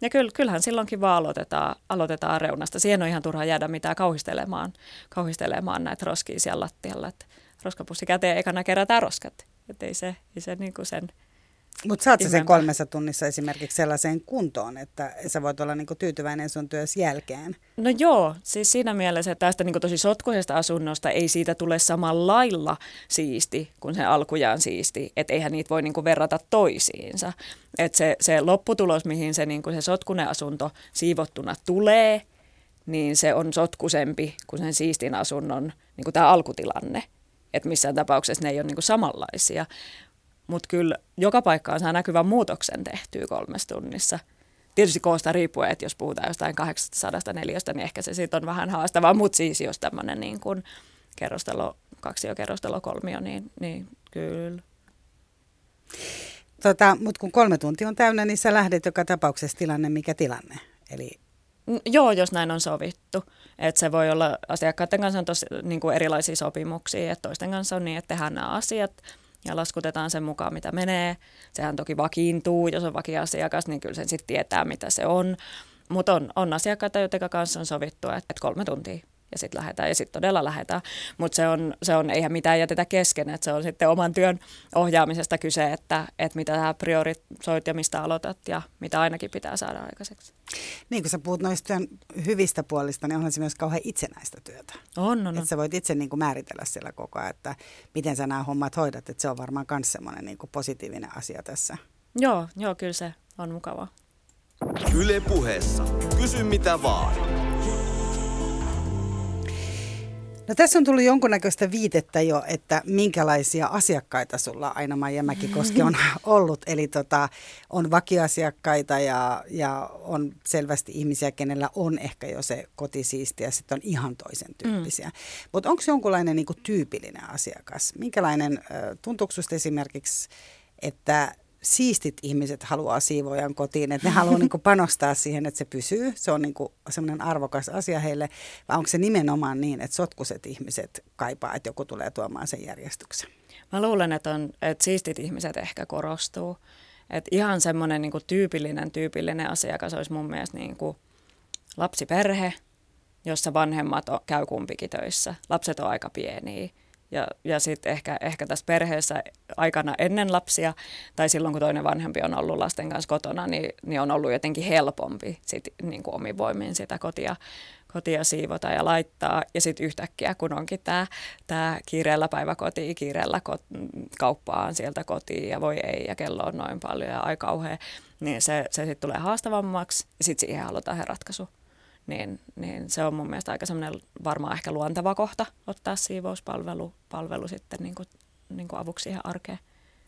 Ja kyll, kyllähän silloinkin vaan aloitetaan, aloitetaan reunasta. Siihen on ihan turha jäädä mitään kauhistelemaan, kauhistelemaan näitä roskia siellä lattialla. Että roskapussi käteen ekana kerätään roskat. Että ei se, ei se niin kuin sen mutta saat sä sen kolmessa tunnissa esimerkiksi sellaiseen kuntoon, että sä voit olla niinku tyytyväinen sun työs jälkeen? No joo, siis siinä mielessä, että tästä niinku tosi sotkuisesta asunnosta ei siitä tule samalla lailla siisti kuin se alkujaan siisti, että eihän niitä voi niinku verrata toisiinsa. Että se, se lopputulos, mihin se, niinku se sotkunen asunto siivottuna tulee, niin se on sotkusempi kuin sen siistin asunnon niinku tämä alkutilanne että missään tapauksessa ne ei ole niinku samanlaisia. Mutta kyllä joka paikkaan saa näkyvän muutoksen tehtyä kolmessa tunnissa. Tietysti koosta riippuen, että jos puhutaan jostain 804, niin ehkä se sitten on vähän haastavaa, mutta siis jos tämmöinen niin kuin kerrostalo, kaksi jo kerrostalo, kolmio, niin, niin kyllä. Tota, mutta kun kolme tuntia on täynnä, niin sä lähdet joka tapauksessa tilanne, mikä tilanne. Eli Joo, jos näin on sovittu. Että se voi olla, asiakkaiden kanssa on tosi niin kuin erilaisia sopimuksia, että toisten kanssa on niin, että tehdään nämä asiat ja laskutetaan sen mukaan, mitä menee. Sehän toki vakiintuu, jos on vakiasiakas, niin kyllä sen sitten tietää, mitä se on. Mutta on, on asiakkaita, joiden kanssa on sovittu, että kolme tuntia ja sitten lähdetään ja sitten todella lähdetään. Mutta se on, se on, eihän mitään jätetä kesken, että se on sitten oman työn ohjaamisesta kyse, että, että mitä sä priorisoit ja mistä aloitat ja mitä ainakin pitää saada aikaiseksi. Niin kun sä puhut noista työn hyvistä puolista, niin onhan se myös kauhean itsenäistä työtä. On, on, on. Että sä voit itse niin kuin määritellä siellä koko ajan, että miten sä nämä hommat hoidat, että se on varmaan myös semmoinen niin kuin positiivinen asia tässä. Joo, joo, kyllä se on mukavaa. Yle puheessa. Kysy mitä vaan. No tässä on tullut jonkunnäköistä viitettä jo, että minkälaisia asiakkaita sulla Aina-Maija Mäkikoski on ollut. Eli tota, on vakiasiakkaita ja, ja on selvästi ihmisiä, kenellä on ehkä jo se kotisiisti ja sitten on ihan toisen tyyppisiä. Mm. Mutta onko jonkunlainen niinku tyypillinen asiakas? Minkälainen, tuntuuko esimerkiksi, että siistit ihmiset haluaa siivojan kotiin, että ne haluaa niin panostaa siihen, että se pysyy. Se on niin semmoinen arvokas asia heille. Vai onko se nimenomaan niin, että sotkuset ihmiset kaipaa, että joku tulee tuomaan sen järjestyksen? Mä luulen, että, on, että siistit ihmiset ehkä korostuu. Että ihan semmoinen niin tyypillinen, tyypillinen asiakas olisi mun mielestä niin kuin lapsiperhe, jossa vanhemmat on, käy kumpikin töissä. Lapset on aika pieniä ja, ja sitten ehkä, ehkä tässä perheessä aikana ennen lapsia tai silloin, kun toinen vanhempi on ollut lasten kanssa kotona, niin, niin on ollut jotenkin helpompi sit, niin kuin omin voimin sitä kotia, kotia siivota ja laittaa. Ja sitten yhtäkkiä, kun onkin tämä tää kiireellä päiväkoti, kiireellä ko- kauppaan sieltä kotiin ja voi ei ja kello on noin paljon ja aika kauhea, niin se, se sitten tulee haastavammaksi ja sitten siihen halutaan ratkaisu niin, niin se on mun mielestä aika semmoinen varmaan ehkä luonteva kohta ottaa siivouspalvelu palvelu sitten niin kuin, niin kuin avuksi siihen arkeen.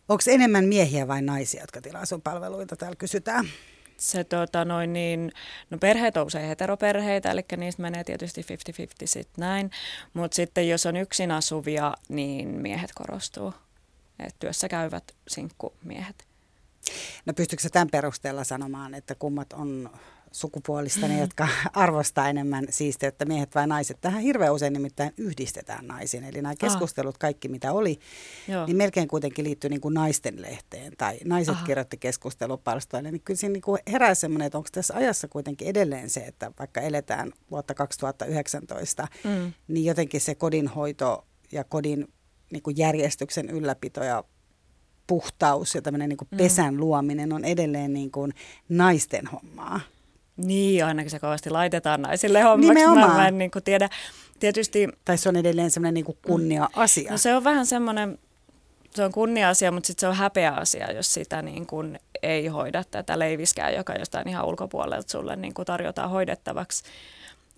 Onko enemmän miehiä vai naisia, jotka tilaa sun palveluita? Täällä kysytään. Se tota, noin niin, no perheet on usein heteroperheitä, eli niistä menee tietysti 50-50 sitten näin, mutta sitten jos on yksin asuvia, niin miehet korostuu, että työssä käyvät sinkkumiehet. No pystytkö tämän perusteella sanomaan, että kummat on sukupuolista, ne, jotka arvostaa enemmän siisteyttä, miehet vai naiset. Tähän hirveän usein nimittäin yhdistetään naisiin. Eli nämä keskustelut, ah. kaikki mitä oli, Joo. niin melkein kuitenkin liittyy niin kuin naisten lehteen tai naiset Aha. kirjoitti keskustelupalstoille. Niin kyllä siinä niin kuin herää semmoinen, että onko tässä ajassa kuitenkin edelleen se, että vaikka eletään vuotta 2019, mm. niin jotenkin se kodinhoito ja kodin niin kuin järjestyksen ylläpito ja puhtaus ja tämmöinen niin kuin pesän mm. luominen on edeleen niin kuin naisten hommaa. Niin, ainakin se kovasti laitetaan naisille hommaksi. Nimenomaan. Mä, mä en niin kuin tiedä. Tietysti, tai se on edelleen semmoinen niin kuin kunnia-asia. No se on vähän semmoinen, se on kunnia-asia, mutta sitten se on häpeä asia, jos sitä niin kuin ei hoida tätä leiviskää, joka jostain ihan ulkopuolelta sulle niin kuin tarjotaan hoidettavaksi.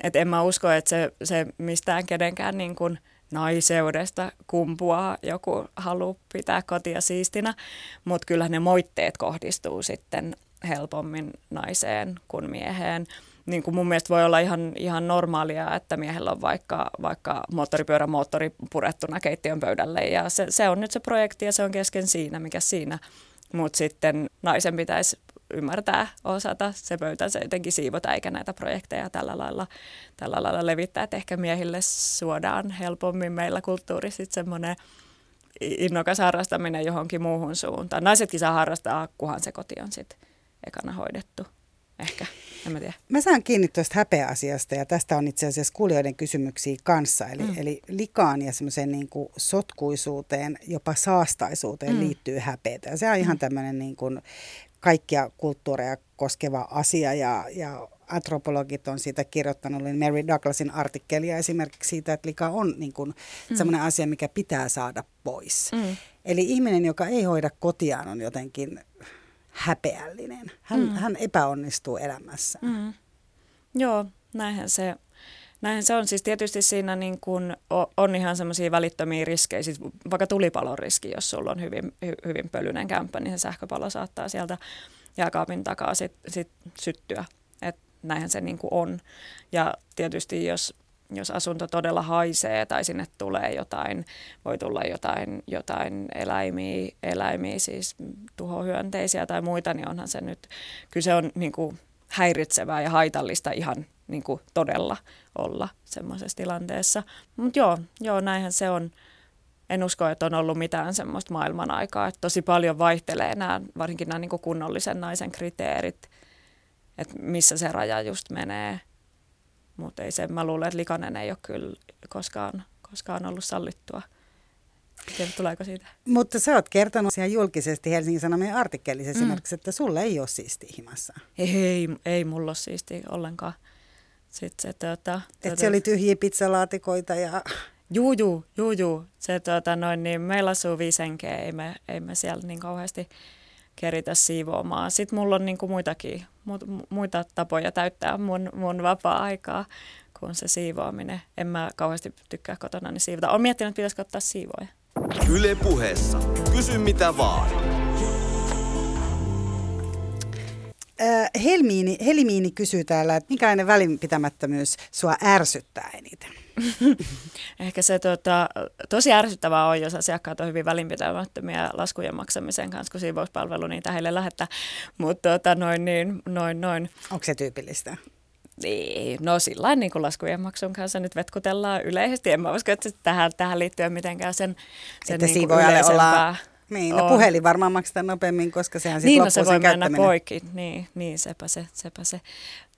Et en mä usko, että se, se mistään kenenkään niin kuin naiseudesta kumpuaa joku halu pitää kotia siistinä, mutta kyllä ne moitteet kohdistuu sitten helpommin naiseen kuin mieheen. Niin kuin mun mielestä voi olla ihan, ihan normaalia, että miehellä on vaikka, vaikka moottoripyörän moottori purettuna keittiön pöydälle ja se, se on nyt se projekti ja se on kesken siinä, mikä siinä. Mutta sitten naisen pitäisi ymmärtää, osata se pöytänsä jotenkin siivota, eikä näitä projekteja tällä lailla, tällä lailla levittää. Että ehkä miehille suodaan helpommin meillä kulttuuri sitten semmoinen innokas harrastaminen johonkin muuhun suuntaan. Naisetkin saa harrastaa, kunhan se koti on sitten ekana hoidettu. Ehkä, en mä tiedä. Mä saan kiinni tuosta häpeäasiasta ja tästä on itse asiassa kuulijoiden kysymyksiä kanssa. Eli, mm. eli likaan ja semmoiseen niin kuin sotkuisuuteen, jopa saastaisuuteen mm. liittyy häpeätä. Ja se on ihan mm. tämmöinen niin kuin kaikkia kulttuureja koskeva asia ja, ja antropologit on siitä kirjoittanut, oli Mary Douglasin artikkelia esimerkiksi siitä, että lika on niin kuin mm. sellainen asia, mikä pitää saada pois. Mm. Eli ihminen, joka ei hoida kotiaan, on jotenkin häpeällinen. Hän, mm. hän epäonnistuu elämässä. Mm. Joo, näinhän se, näinhän se on. Siis tietysti siinä niin kun on ihan semmoisia välittömiä riskejä. Siis vaikka tulipalon riski, jos sulla on hyvin, hy, hyvin pölyinen kämppä, niin se sähköpallo saattaa sieltä jääkaapin takaa sit, sit syttyä. Et näinhän se niin on. Ja tietysti jos jos asunto todella haisee tai sinne tulee jotain, voi tulla jotain, jotain eläimiä, eläimiä, siis tuhohyönteisiä tai muita, niin onhan se nyt, kyllä se on niin kuin häiritsevää ja haitallista ihan niin kuin todella olla semmoisessa tilanteessa. Mutta joo, joo, näinhän se on. En usko, että on ollut mitään semmoista maailman aikaa. Että tosi paljon vaihtelee nämä, varsinkin nämä niin kunnollisen naisen kriteerit, että missä se raja just menee. Mutta ei se, mä luulen, että likainen ei ole kyllä koskaan, koskaan ollut sallittua. Tiedät, tuleeko siitä? Mutta sä oot kertonut ihan julkisesti Helsingin Sanomien artikkelissa mm. esimerkiksi, että sulle ei ole siisti himassa. Ei, ei, ei mulla ole siisti ollenkaan. Sitten se, tuota, Et tuota, se oli tyhjiä pizzalaatikoita ja... Juu, juu, juu, juu. Se, tuota, noin, niin meillä asuu viisenkeä, ei me, ei me siellä niin kauheasti keritä siivoamaan. Sitten mulla on niin kuin muitakin, muita tapoja täyttää mun, mun vapaa-aikaa kuin se siivoaminen. En mä kauheasti tykkää kotona niin siivota. Olen miettinyt, että pitäisikö ottaa siivoja. Yle puheessa. Kysy mitä vaan. Helmiini, Helmiini kysyy täällä, että mikäinen välinpitämättömyys sua ärsyttää eniten? Ehkä se tota, tosi ärsyttävää on, jos asiakkaat on hyvin välinpitämättömiä laskujen maksamisen kanssa, kun siivouspalvelu niitä heille lähettää. Mutta tota, noin, niin, noin, noin. Onko se tyypillistä? Niin, no sillä niin kuin laskujen maksun kanssa nyt vetkutellaan yleisesti. En mä usko, että tähän, tähän liittyy mitenkään sen, sen että niin kuin ollaan, niin, no puhelin varmaan maksetaan nopeammin, koska sehän sitten niin, no se voi mennä poikki. Niin, niin sepä se, sepä se.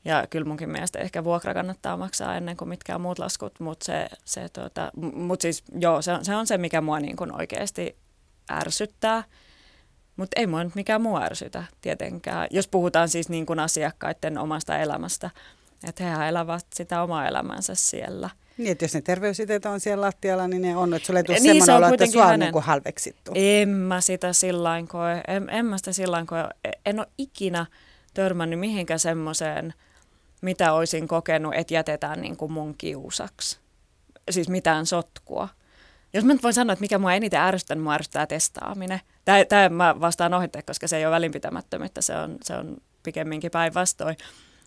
Ja kyllä munkin mielestä ehkä vuokra kannattaa maksaa ennen kuin mitkään muut laskut, mutta se, se tuota, mut siis, joo, se, on, se on se, mikä mua niin kuin oikeasti ärsyttää. Mutta ei mua nyt mikään muu ärsytä tietenkään, jos puhutaan siis niin kuin asiakkaiden omasta elämästä. Että hehän elävät sitä omaa elämänsä siellä. Niin, että jos ne terveysitet on siellä lattialla, niin ne on, että sulle ei tule niin, semmoinen olo, että sua hänen... on niin halveksittu. En mä sitä sillain koe, en, en mä sitä sillain koe. En ole ikinä törmännyt mihinkään semmoiseen, mitä olisin kokenut, että jätetään niin kuin mun kiusaksi. Siis mitään sotkua. Jos mä nyt voin sanoa, että mikä mua eniten ärsyttää, niin mua ärsyttää testaaminen. Tämä mä vastaan ohitteen, koska se ei ole välinpitämättömyyttä, se on, se on pikemminkin päinvastoin.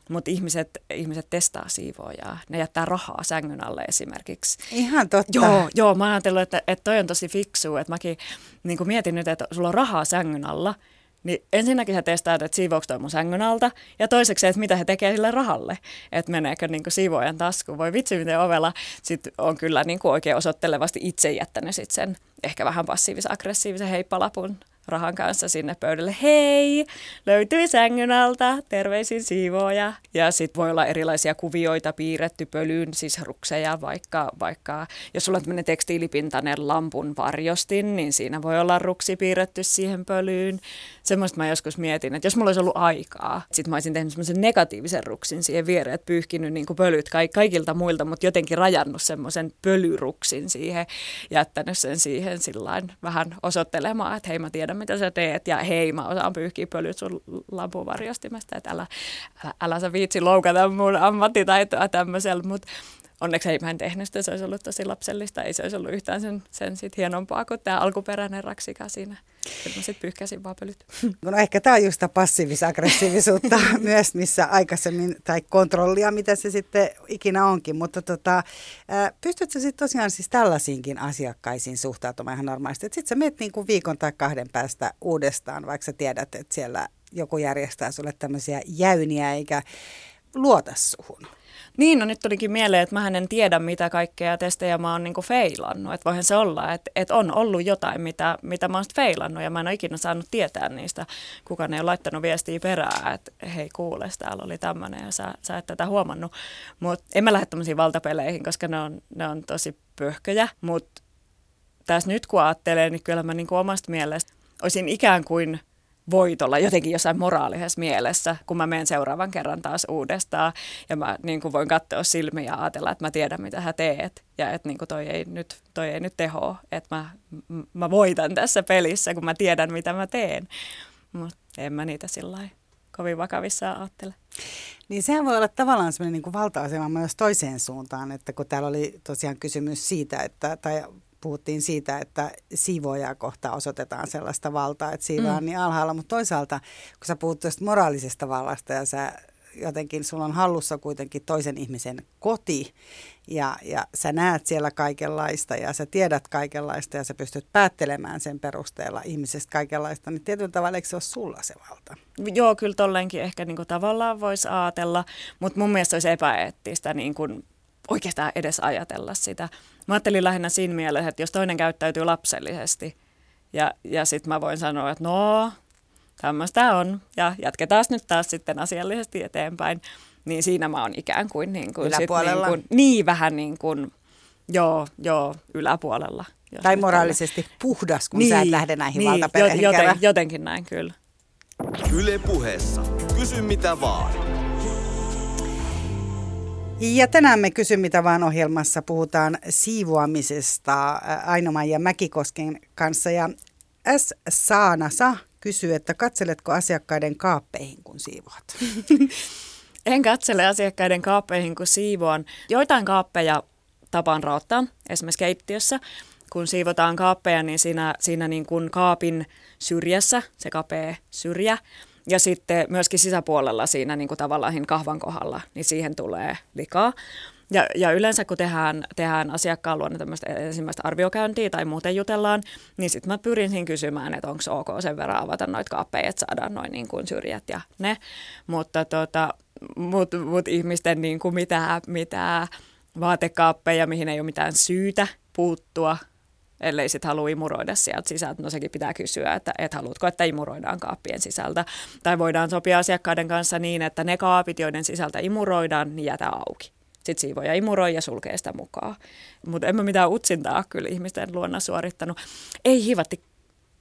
Mutta ihmiset, ihmiset testaa siivoojaa. Ne jättää rahaa sängyn alle esimerkiksi. Ihan totta. Joo, joo mä ajattelin, että, että toi on tosi fiksu. Että mäkin niin mietin nyt, että sulla on rahaa sängyn alla. Niin ensinnäkin he testaavat, että siivouko toi mun sängyn alta, ja toiseksi, että mitä he tekee sille rahalle, että meneekö niin siivoajan taskuun. Voi vitsi, miten ovella sit on kyllä niin oikein osoittelevasti itse jättänyt sit sen ehkä vähän passiivisen aggressiivisen heippalapun rahan kanssa sinne pöydälle. Hei, löytyi sängyn alta, terveisin siivooja. Ja sitten voi olla erilaisia kuvioita piirretty pölyyn, siis rukseja vaikka, vaikka jos sulla on tämmöinen tekstiilipintainen lampun varjostin, niin siinä voi olla ruksi piirretty siihen pölyyn. Semmoista mä joskus mietin, että jos mulla olisi ollut aikaa, sitten mä olisin tehnyt semmoisen negatiivisen ruksin siihen viereen, että pyyhkinyt niin kuin pölyt kaikilta muilta, mutta jotenkin rajannut semmoisen pölyruksin siihen, jättänyt sen siihen sillain vähän osoittelemaan, että hei mä tiedän mitä sä teet ja hei mä osaan pyyhkiä pölyt sun lampuvarjostimesta, että älä, älä, älä sä viitsi loukata mun ammattitaitoa tämmöisellä, mutta onneksi ei mä en tehnyt sitä, se olisi ollut tosi lapsellista, ei se olisi ollut yhtään sen, sen sit hienompaa kuin tämä alkuperäinen raksika siinä. Sitten mä sitten pyyhkäsin vaan pölyt. No ehkä tämä on just passiivis-aggressiivisuutta myös, missä aikaisemmin, tai kontrollia, mitä se sitten ikinä onkin. Mutta tota, pystytkö sitten tosiaan siis tällaisiinkin asiakkaisiin suhtautumaan ihan normaalisti? Sitten sä menet niin kuin viikon tai kahden päästä uudestaan, vaikka sä tiedät, että siellä joku järjestää sulle tämmöisiä jäyniä eikä luota suhun. Niin, no nyt tulikin mieleen, että mä en tiedä, mitä kaikkea testejä mä oon niinku feilannut. Että voihan se olla, että, että on ollut jotain, mitä, mitä mä oon feilannut ja mä en ole ikinä saanut tietää niistä. Kukaan ei ole laittanut viestiä perään, että hei kuule, täällä oli tämmöinen ja sä, sä et tätä huomannut. Mutta en mä lähde tämmöisiin valtapeleihin, koska ne on, ne on tosi pöhköjä. Mutta tässä nyt kun ajattelee, niin kyllä mä niinku omasta mielestä olisin ikään kuin – voitolla jotenkin jossain moraalisessa mielessä, kun mä menen seuraavan kerran taas uudestaan ja mä niin kuin voin katsoa silmiä ja ajatella, että mä tiedän mitä hän teet ja että niin kuin toi, ei nyt, toi ei nyt teho, että mä, mä voitan tässä pelissä, kun mä tiedän mitä mä teen. Mutta en mä niitä sillä kovin vakavissa ajattele. Niin sehän voi olla tavallaan sellainen niin valta-asema myös toiseen suuntaan, että kun täällä oli tosiaan kysymys siitä, että, tai puhuttiin siitä, että siivoojaa kohtaa osoitetaan sellaista valtaa, että siivoa on mm. niin alhaalla, mutta toisaalta kun sä puhut tuosta moraalisesta vallasta ja sä jotenkin, sulla on hallussa kuitenkin toisen ihmisen koti ja, ja sä näet siellä kaikenlaista ja sä tiedät kaikenlaista ja sä pystyt päättelemään sen perusteella ihmisestä kaikenlaista, niin tietyllä tavalla eikö se ole sulla se valta? Joo, kyllä tollenkin ehkä niin kuin tavallaan voisi ajatella, mutta mun mielestä olisi epäeettistä niin kuin oikeastaan edes ajatella sitä. Mä ajattelin lähinnä siinä mielessä, että jos toinen käyttäytyy lapsellisesti ja, ja sitten mä voin sanoa, että no, tämmöistä on ja jatketaan nyt taas sitten asiallisesti eteenpäin, niin siinä mä oon ikään kuin, niin kuin yläpuolella. Sit niin, kuin, niin vähän niin kuin, joo, joo, yläpuolella. Tai moraalisesti tällä. puhdas, kun niin, sä et niin, lähde näihin niin, valtapeleihin joten, Jotenkin näin, kyllä. Yle puheessa. Kysy mitä vaan. Ja tänään me kysy mitä vaan ohjelmassa puhutaan siivoamisesta Ainoman ja Mäkikosken kanssa. Ja S. Saanasa kysyy, että katseletko asiakkaiden kaappeihin, kun siivoat? En katsele asiakkaiden kaappeihin, kun siivoan. Joitain kaappeja tapaan raottaa, esimerkiksi keittiössä. Kun siivotaan kaappeja, niin siinä, siinä niin kuin kaapin syrjässä, se kapea syrjä, ja sitten myöskin sisäpuolella siinä niin kuin tavallaan kahvan kohdalla, niin siihen tulee likaa. Ja, ja yleensä kun tehdään, tehdään asiakkaan luonne tämmöistä ensimmäistä arviokäyntiä tai muuten jutellaan, niin sitten mä pyrin siinä kysymään, että onko ok sen verran avata noita kaappeja, että saadaan noin niin kuin syrjät ja ne. Mutta tota, mut, mut ihmisten niin kuin mitään, mitään vaatekaappeja, mihin ei ole mitään syytä puuttua, ellei sitten halua imuroida sieltä sisältä. No sekin pitää kysyä, että et haluatko, että imuroidaan kaappien sisältä. Tai voidaan sopia asiakkaiden kanssa niin, että ne kaapit, joiden sisältä imuroidaan, niin jätä auki. Sitten siivoja imuroi ja sulkee sitä mukaan. Mutta en mä mitään utsintaa kyllä ihmisten luonna suorittanut. Ei hivatti.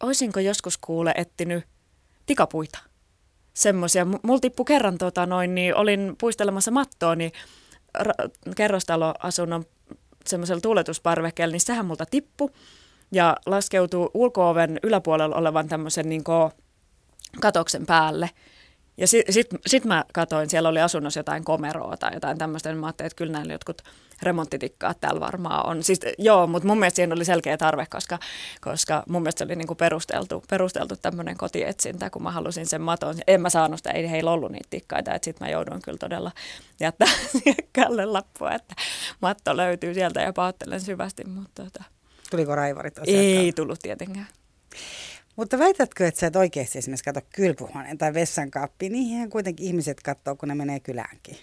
Oisinko joskus kuule etsinyt tikapuita? Semmoisia. Mulla tippui kerran tota noin, niin olin puistelemassa mattoa, niin ra- kerrostaloasunnon semmoisella tuuletusparvekkeella, niin sehän multa tippu ja laskeutuu ulkooven yläpuolella olevan tämmöisen niin katoksen päälle. Ja sitten sit, sit mä katsoin, siellä oli asunnossa jotain komeroa tai jotain tämmöistä, niin mä ajattelin, että kyllä näillä jotkut remonttitikkaat täällä varmaan on. Siis joo, mutta mun mielestä siinä oli selkeä tarve, koska, koska mun mielestä se oli niinku perusteltu, perusteltu tämmöinen kotietsintä, kun mä halusin sen maton. En mä saanut sitä, ei heillä ollut niitä tikkaita, että sitten mä joudun kyllä todella jättää kalle lappua, että matto löytyy sieltä ja pahoittelen syvästi. Mutta tota, Tuliko raivarit asiakkaan? Ei tullut tietenkään. Mutta väitätkö, että sä et oikeasti esimerkiksi katso kylpyhuoneen tai vessankaappiin? Niihin kuitenkin ihmiset katsoo, kun ne menee kyläänkin.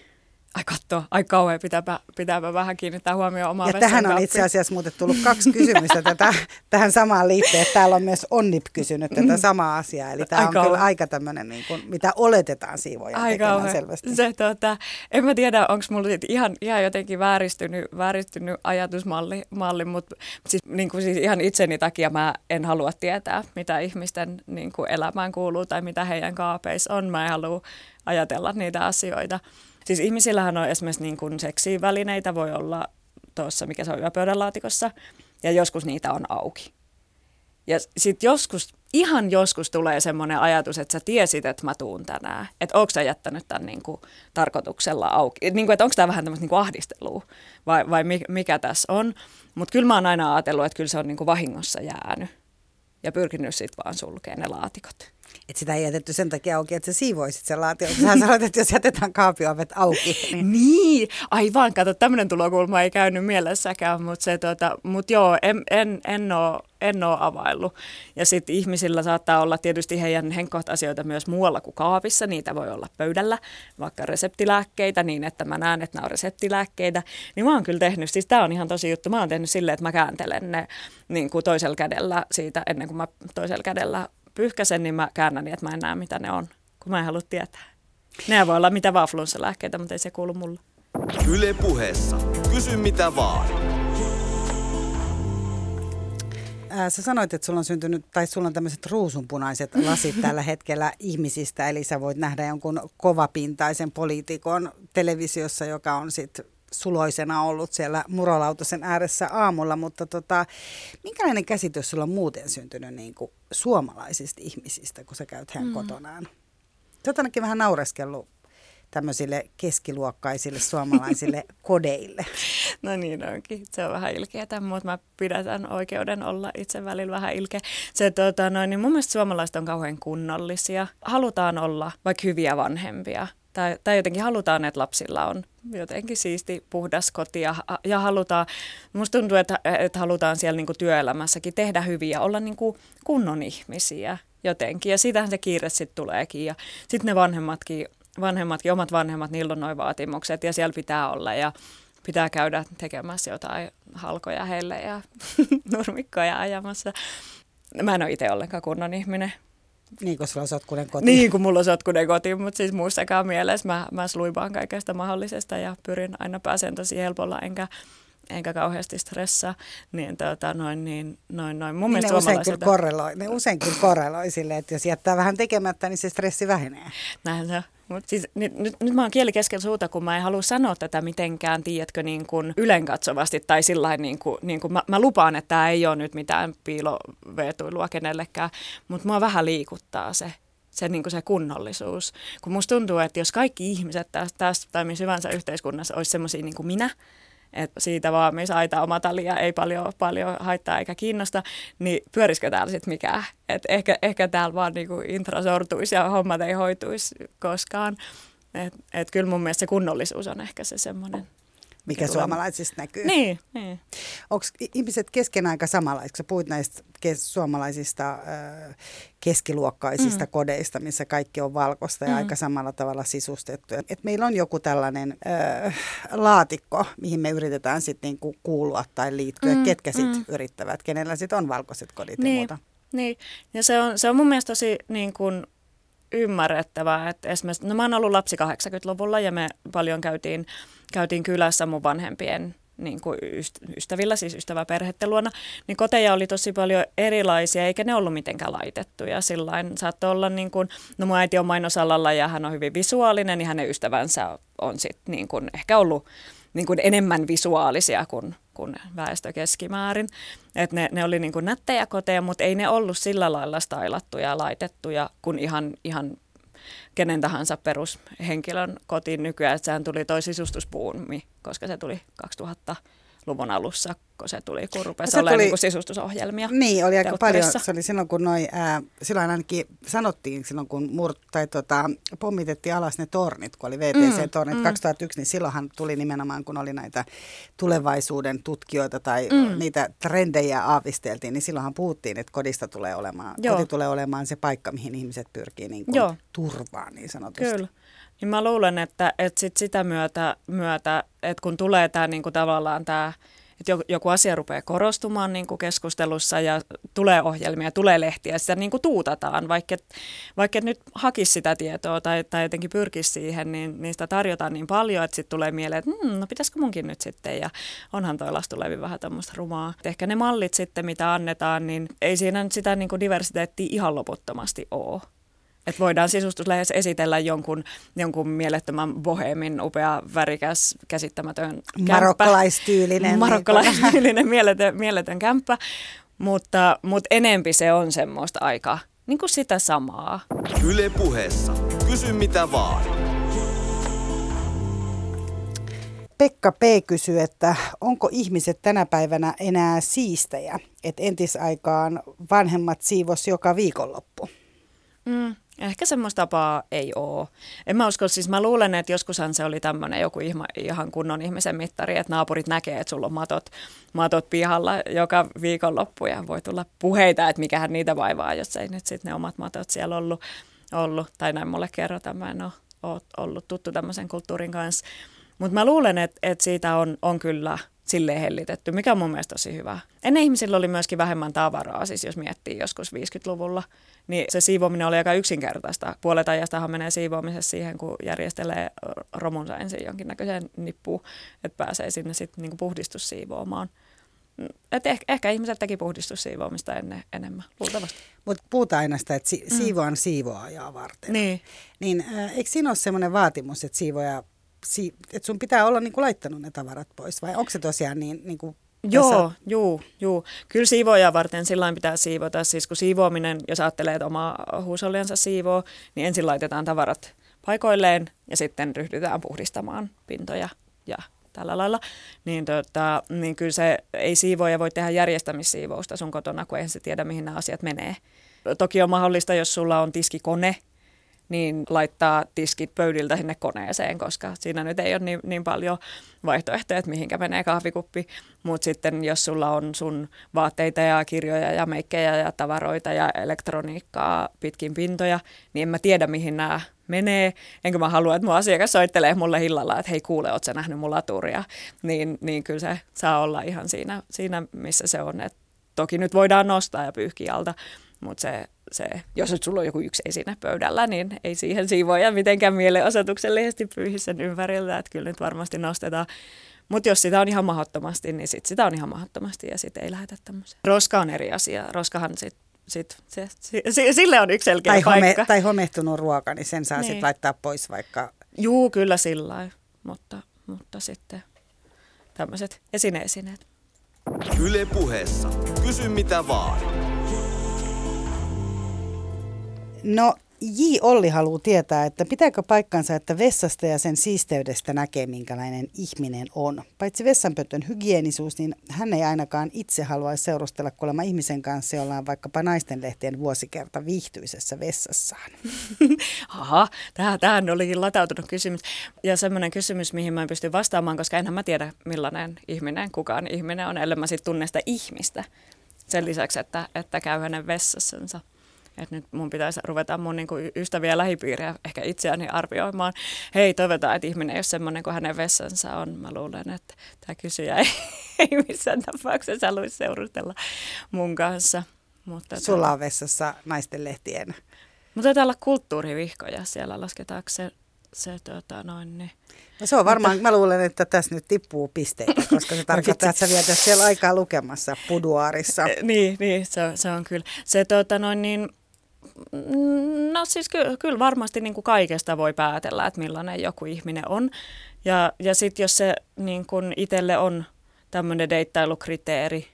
Ai katso, ai kauhean, pitääpä, pitääpä vähän kiinnittää huomioon omaa Ja tähän on itse asiassa muuten tullut kaksi kysymystä tätä, tähän samaan liittyen. Täällä on myös Onnip kysynyt tätä samaa asiaa. Eli tämä on kyllä aika tämmöinen, niin kuin, mitä oletetaan siivoja tekemään selvästi. Se, tota, en mä tiedä, onko mulla ihan, ihan jotenkin vääristynyt, vääristynyt ajatusmalli, malli, mutta siis, niin kuin siis ihan itseni takia mä en halua tietää, mitä ihmisten niin kuin elämään kuuluu tai mitä heidän kaapeissa on. Mä en halua ajatella niitä asioita. Siis ihmisillähän on esimerkiksi niin kuin seksivälineitä, voi olla tuossa, mikä se on yöpöydän laatikossa, ja joskus niitä on auki. Ja sitten joskus, ihan joskus tulee semmoinen ajatus, että sä tiesit, että mä tuun tänään. Että onko sä jättänyt tämän niin kuin, tarkoituksella auki. Niin kuin, että onko tämä vähän tämmöistä niin ahdistelua vai, vai mikä tässä on. Mutta kyllä mä oon aina ajatellut, että kyllä se on niin kuin vahingossa jäänyt. Ja pyrkinyt sitten vaan sulkemaan ne laatikot. Että sitä ei jätetty sen takia auki, että sä siivoisit sen laation. Sä sanoit, että jos jätetään kaapiovet auki. Niin, niin. aivan, kato, tämmöinen tulokulma ei käynyt mielessäkään, mutta se, tota, mut joo, en, en, en ole en ole availlut. Ja sitten ihmisillä saattaa olla tietysti heidän henkkohtaisijoita myös muualla kuin kaapissa. Niitä voi olla pöydällä, vaikka reseptilääkkeitä, niin että mä näen, että nämä on reseptilääkkeitä. Niin mä oon kyllä tehnyt, siis tämä on ihan tosi juttu, mä oon tehnyt silleen, että mä kääntelen ne niin kuin toisella kädellä siitä, ennen kuin mä toisella kädellä pyyhkäsen, niin mä käännän niin, että mä en näe, mitä ne on, kun mä en halua tietää. Ne voi olla mitä vaan flunssalääkkeitä, mutta ei se kuulu mulle. Yle puheessa. Kysy mitä vaan. Ää, sä sanoit, että sulla on syntynyt, tai sulla on tämmöiset ruusunpunaiset lasit tällä hetkellä ihmisistä, eli sä voit nähdä jonkun kovapintaisen poliitikon televisiossa, joka on sitten suloisena ollut siellä murolautasen ääressä aamulla, mutta tota, minkälainen käsitys sulla on muuten syntynyt niin kuin suomalaisista ihmisistä, kun sä käyt hän mm. kotonaan? Sä oot ainakin vähän naureskellut tämmöisille keskiluokkaisille suomalaisille kodeille. No niin onkin, se on vähän ilkeä, mutta mä pidätän oikeuden olla itse välillä vähän ilkeä. Se, tota, no, niin mun mielestä suomalaiset on kauhean kunnollisia. Halutaan olla vaikka hyviä vanhempia tai, tai jotenkin halutaan, että lapsilla on jotenkin siisti, puhdas koti ja, ja halutaan, musta tuntuu, että, että halutaan siellä niin kuin työelämässäkin tehdä hyviä, olla niin kuin kunnon ihmisiä jotenkin ja siitähän se kiire sitten tuleekin ja sitten ne vanhemmatkin, vanhemmatkin, omat vanhemmat, niillä on noin vaatimukset ja siellä pitää olla ja pitää käydä tekemässä jotain halkoja heille ja nurmikkoja ajamassa. Mä en ole itse ollenkaan kunnon ihminen. Niin kuin sulla on sotkunen koti. Niin kuin mulla on sotkunen koti, mutta siis muussakaan mielessä mä, mä sluibaan kaikesta mahdollisesta ja pyrin aina pääsemään tosi helpolla, enkä, enkä kauheasti stressaa, niin, tota, noin, niin, noin, noin. Mun niin ne, usein kyllä korreloi, ne usein kyllä korreloi sille, että jos jättää vähän tekemättä, niin se stressi vähenee. Näin se. Mut siis, nyt, nyt, nyt mä oon kieli keskellä suuta, kun mä en halua sanoa tätä mitenkään, tiedätkö, niin kuin ylenkatsovasti tai sillä niin kuin, niin kuin mä, mä lupaan, että tämä ei ole nyt mitään piiloveetuilua kenellekään, mutta mua vähän liikuttaa se, se, niin kuin se kunnollisuus. Kun musta tuntuu, että jos kaikki ihmiset tästä, tästä tai missä hyvänsä yhteiskunnassa olisi semmoisia niin kuin minä, että siitä vaan, missä aita oma talia ei paljon, paljon haittaa eikä kiinnosta, niin pyörisikö täällä sitten mikään? Et ehkä, ehkä täällä vaan niinku intra sortuisi ja hommat ei hoituisi koskaan. Et, et kyllä mun mielestä se kunnollisuus on ehkä se semmoinen mikä suomalaisista näkyy. Niin, niin. Onko ihmiset kesken aika samanlaisia? Sä puhuit näistä kes- suomalaisista äh, keskiluokkaisista mm. kodeista, missä kaikki on valkoista ja mm. aika samalla tavalla sisustettu. Et meillä on joku tällainen äh, laatikko, mihin me yritetään sitten niinku kuulua tai liittyä. Mm. Ketkä sitten mm. yrittävät, kenellä sitten on valkoiset kodit niin. ja muuta. Niin, ja se on, se on mun mielestä tosi niin kuin ymmärrettävää. Että esimerkiksi, no mä oon ollut lapsi 80-luvulla ja me paljon käytiin, käytiin kylässä mun vanhempien niin kuin ystävillä, siis ystäväperhettä luona, niin koteja oli tosi paljon erilaisia, eikä ne ollut mitenkään laitettuja. Sillain saattoi olla, niin kuin, no mun äiti on mainosalalla ja hän on hyvin visuaalinen, niin hänen ystävänsä on sitten niin kuin ehkä ollut niin kuin enemmän visuaalisia kuin, kuin väestö keskimäärin. Et ne, ne oli niin kuin nättejä koteja, mutta ei ne ollut sillä lailla stailattuja ja laitettuja kuin ihan, ihan kenen tahansa perushenkilön kotiin nykyään. Sehän tuli toi sisustuspuumi, koska se tuli 2000 luvun alussa, kun se tuli, kun rupesi olemaan tuli, niin sisustusohjelmia. Niin, oli aika paljon. Se oli silloin, kun noi, ää, silloin ainakin sanottiin, silloin kun mur, tai tota, pommitettiin alas ne tornit, kun oli VTC-tornit mm, 2001, mm. niin silloinhan tuli nimenomaan, kun oli näitä tulevaisuuden tutkijoita tai mm. niitä trendejä aavisteltiin, niin silloinhan puhuttiin, että kodista tulee olemaan, Joo. koti tulee olemaan se paikka, mihin ihmiset pyrkii niin kuin turvaan niin sanotusti. Kyllä. Niin mä luulen, että, että sit sitä myötä, myötä, että kun tulee tämä niinku tavallaan tämä että joku asia rupeaa korostumaan niin kuin keskustelussa ja tulee ohjelmia, tulee lehtiä, sitä niin kuin tuutataan, vaikka, vaikka nyt hakisi sitä tietoa tai, tai jotenkin pyrkisi siihen, niin, sitä tarjotaan niin paljon, että sitten tulee mieleen, että hmm, no pitäisikö munkin nyt sitten, ja onhan toi lastulevi vähän tämmöistä rumaa. Et ehkä ne mallit sitten, mitä annetaan, niin ei siinä nyt sitä niin kuin diversiteettiä ihan loputtomasti ole. Että voidaan sisustuslehdessä esitellä jonkun, jonkun mielettömän bohemin upea, värikäs, käsittämätön kämppä. Marokkalaistyylinen. Marokkalaistyylinen, mieletön, mieletön kämppä. Mutta, mutta enempi se on semmoista aika niin kuin sitä samaa. Yle puheessa. Kysy mitä vaan. Pekka P. kysyy, että onko ihmiset tänä päivänä enää siistejä? Että entisaikaan vanhemmat siivos joka viikonloppu. Mm, Ehkä semmoista tapaa ei ole. En mä usko, siis mä luulen, että joskushan se oli tämmöinen joku ihma, ihan kunnon ihmisen mittari, että naapurit näkee, että sulla on matot, matot pihalla joka viikonloppu ja voi tulla puheita, että mikähän niitä vaivaa, jos ei nyt sitten ne omat matot siellä ollut, ollut. tai näin mulle kerrotaan, mä en ole, ollut tuttu tämmöisen kulttuurin kanssa. Mutta mä luulen, että, että siitä on, on kyllä – silleen hellitetty, mikä on mun mielestä tosi hyvä. Ennen ihmisillä oli myöskin vähemmän tavaraa, siis jos miettii joskus 50-luvulla, niin se siivoaminen oli aika yksinkertaista. Puolet ajastahan menee siivoamisessa siihen, kun järjestelee romunsa ensin jonkinnäköiseen nippuun, että pääsee sinne sitten niinku puhdistussiivoamaan. Et ehkä, ehkä ihmiset teki puhdistussiivoamista ennen, enemmän, luultavasti. Mutta puhutaan aina sitä, että si- mm. siivoan siivoajaa varten. Niin. Niin äh, eikö siinä ole sellainen vaatimus, että siivoja si- että sun pitää olla niin kuin laittanut ne tavarat pois, vai onko se tosiaan niin, niin kuin Joo, tässä... juu, juu. Kyllä siivoja varten sillä pitää siivota. Siis kun siivoaminen, jos ajattelee, että oma huusolliansa siivoo, niin ensin laitetaan tavarat paikoilleen ja sitten ryhdytään puhdistamaan pintoja ja tällä lailla. Niin, tota, niin kyllä se ei siivoja voi tehdä järjestämissiivousta sun kotona, kun eihän se tiedä, mihin nämä asiat menee. Toki on mahdollista, jos sulla on tiskikone, niin laittaa tiskit pöydiltä sinne koneeseen, koska siinä nyt ei ole niin, niin paljon vaihtoehtoja, että mihinkä menee kahvikuppi. Mutta sitten jos sulla on sun vaatteita ja kirjoja ja meikkejä ja tavaroita ja elektroniikkaa pitkin pintoja, niin en mä tiedä mihin nämä menee. Enkä mä halua, että mun asiakas soittelee mulle hillalla, että hei kuule, oot sä nähnyt mun laturia. Niin, niin kyllä se saa olla ihan siinä, siinä missä se on. Et toki nyt voidaan nostaa ja pyyhkiä alta, mutta se, se, jos nyt sulla on joku yksi esine pöydällä, niin ei siihen siivoja mitenkään mielenosoituksellisesti pyyhi sen ympäriltä, että kyllä nyt varmasti nostetaan. Mutta jos sitä on ihan mahdottomasti, niin sit sitä on ihan mahdottomasti ja sitten ei lähetä tämmöiseen. Roska on eri asia. Roskahan sit, sit, se, se, sille on yksi selkeä tai paikka. tai homehtunut ruoka, niin sen saa niin. sitten laittaa pois vaikka... Juu, kyllä sillä mutta, mutta sitten tämmöiset esineesineet. Yle puheessa. Kysy mitä vaan. No J. Olli haluaa tietää, että pitääkö paikkansa, että vessasta ja sen siisteydestä näkee, minkälainen ihminen on. Paitsi vessanpöntön hygienisuus, niin hän ei ainakaan itse haluaisi seurustella kuulemma ihmisen kanssa, jolla on vaikkapa naistenlehtien vuosikerta viihtyisessä vessassaan. Aha, tähän olikin latautunut kysymys. Ja semmoinen kysymys, mihin mä en pysty vastaamaan, koska enhän mä tiedä, millainen ihminen, kukaan ihminen on, ellei mä sitten tunne sitä ihmistä. Sen lisäksi, että, että käy hänen vessassansa että nyt mun pitäisi ruveta mun niin kuin ystäviä lähipiiriä ehkä itseäni arvioimaan. Hei, toivotaan, että ihminen ei ole semmoinen kuin hänen vessansa on. Mä luulen, että tämä kysyjä ei, ei missään tapauksessa haluaisi seurustella mun kanssa. Mutta Sulla on vessassa naisten lehtien. Mutta taitaa olla kulttuurivihkoja siellä, lasketaanko se, se tota, noin, niin. No se on varmaan, mä luulen, että tässä nyt tippuu pisteitä, koska se tarkoittaa, että sä vietät siellä aikaa lukemassa puduaarissa. niin, niin se, se on kyllä. Se tota, noin, niin, No siis ky- kyllä varmasti niin kuin kaikesta voi päätellä, että millainen joku ihminen on. Ja, ja sitten jos se niin kuin itselle on tämmöinen deittailukriteeri,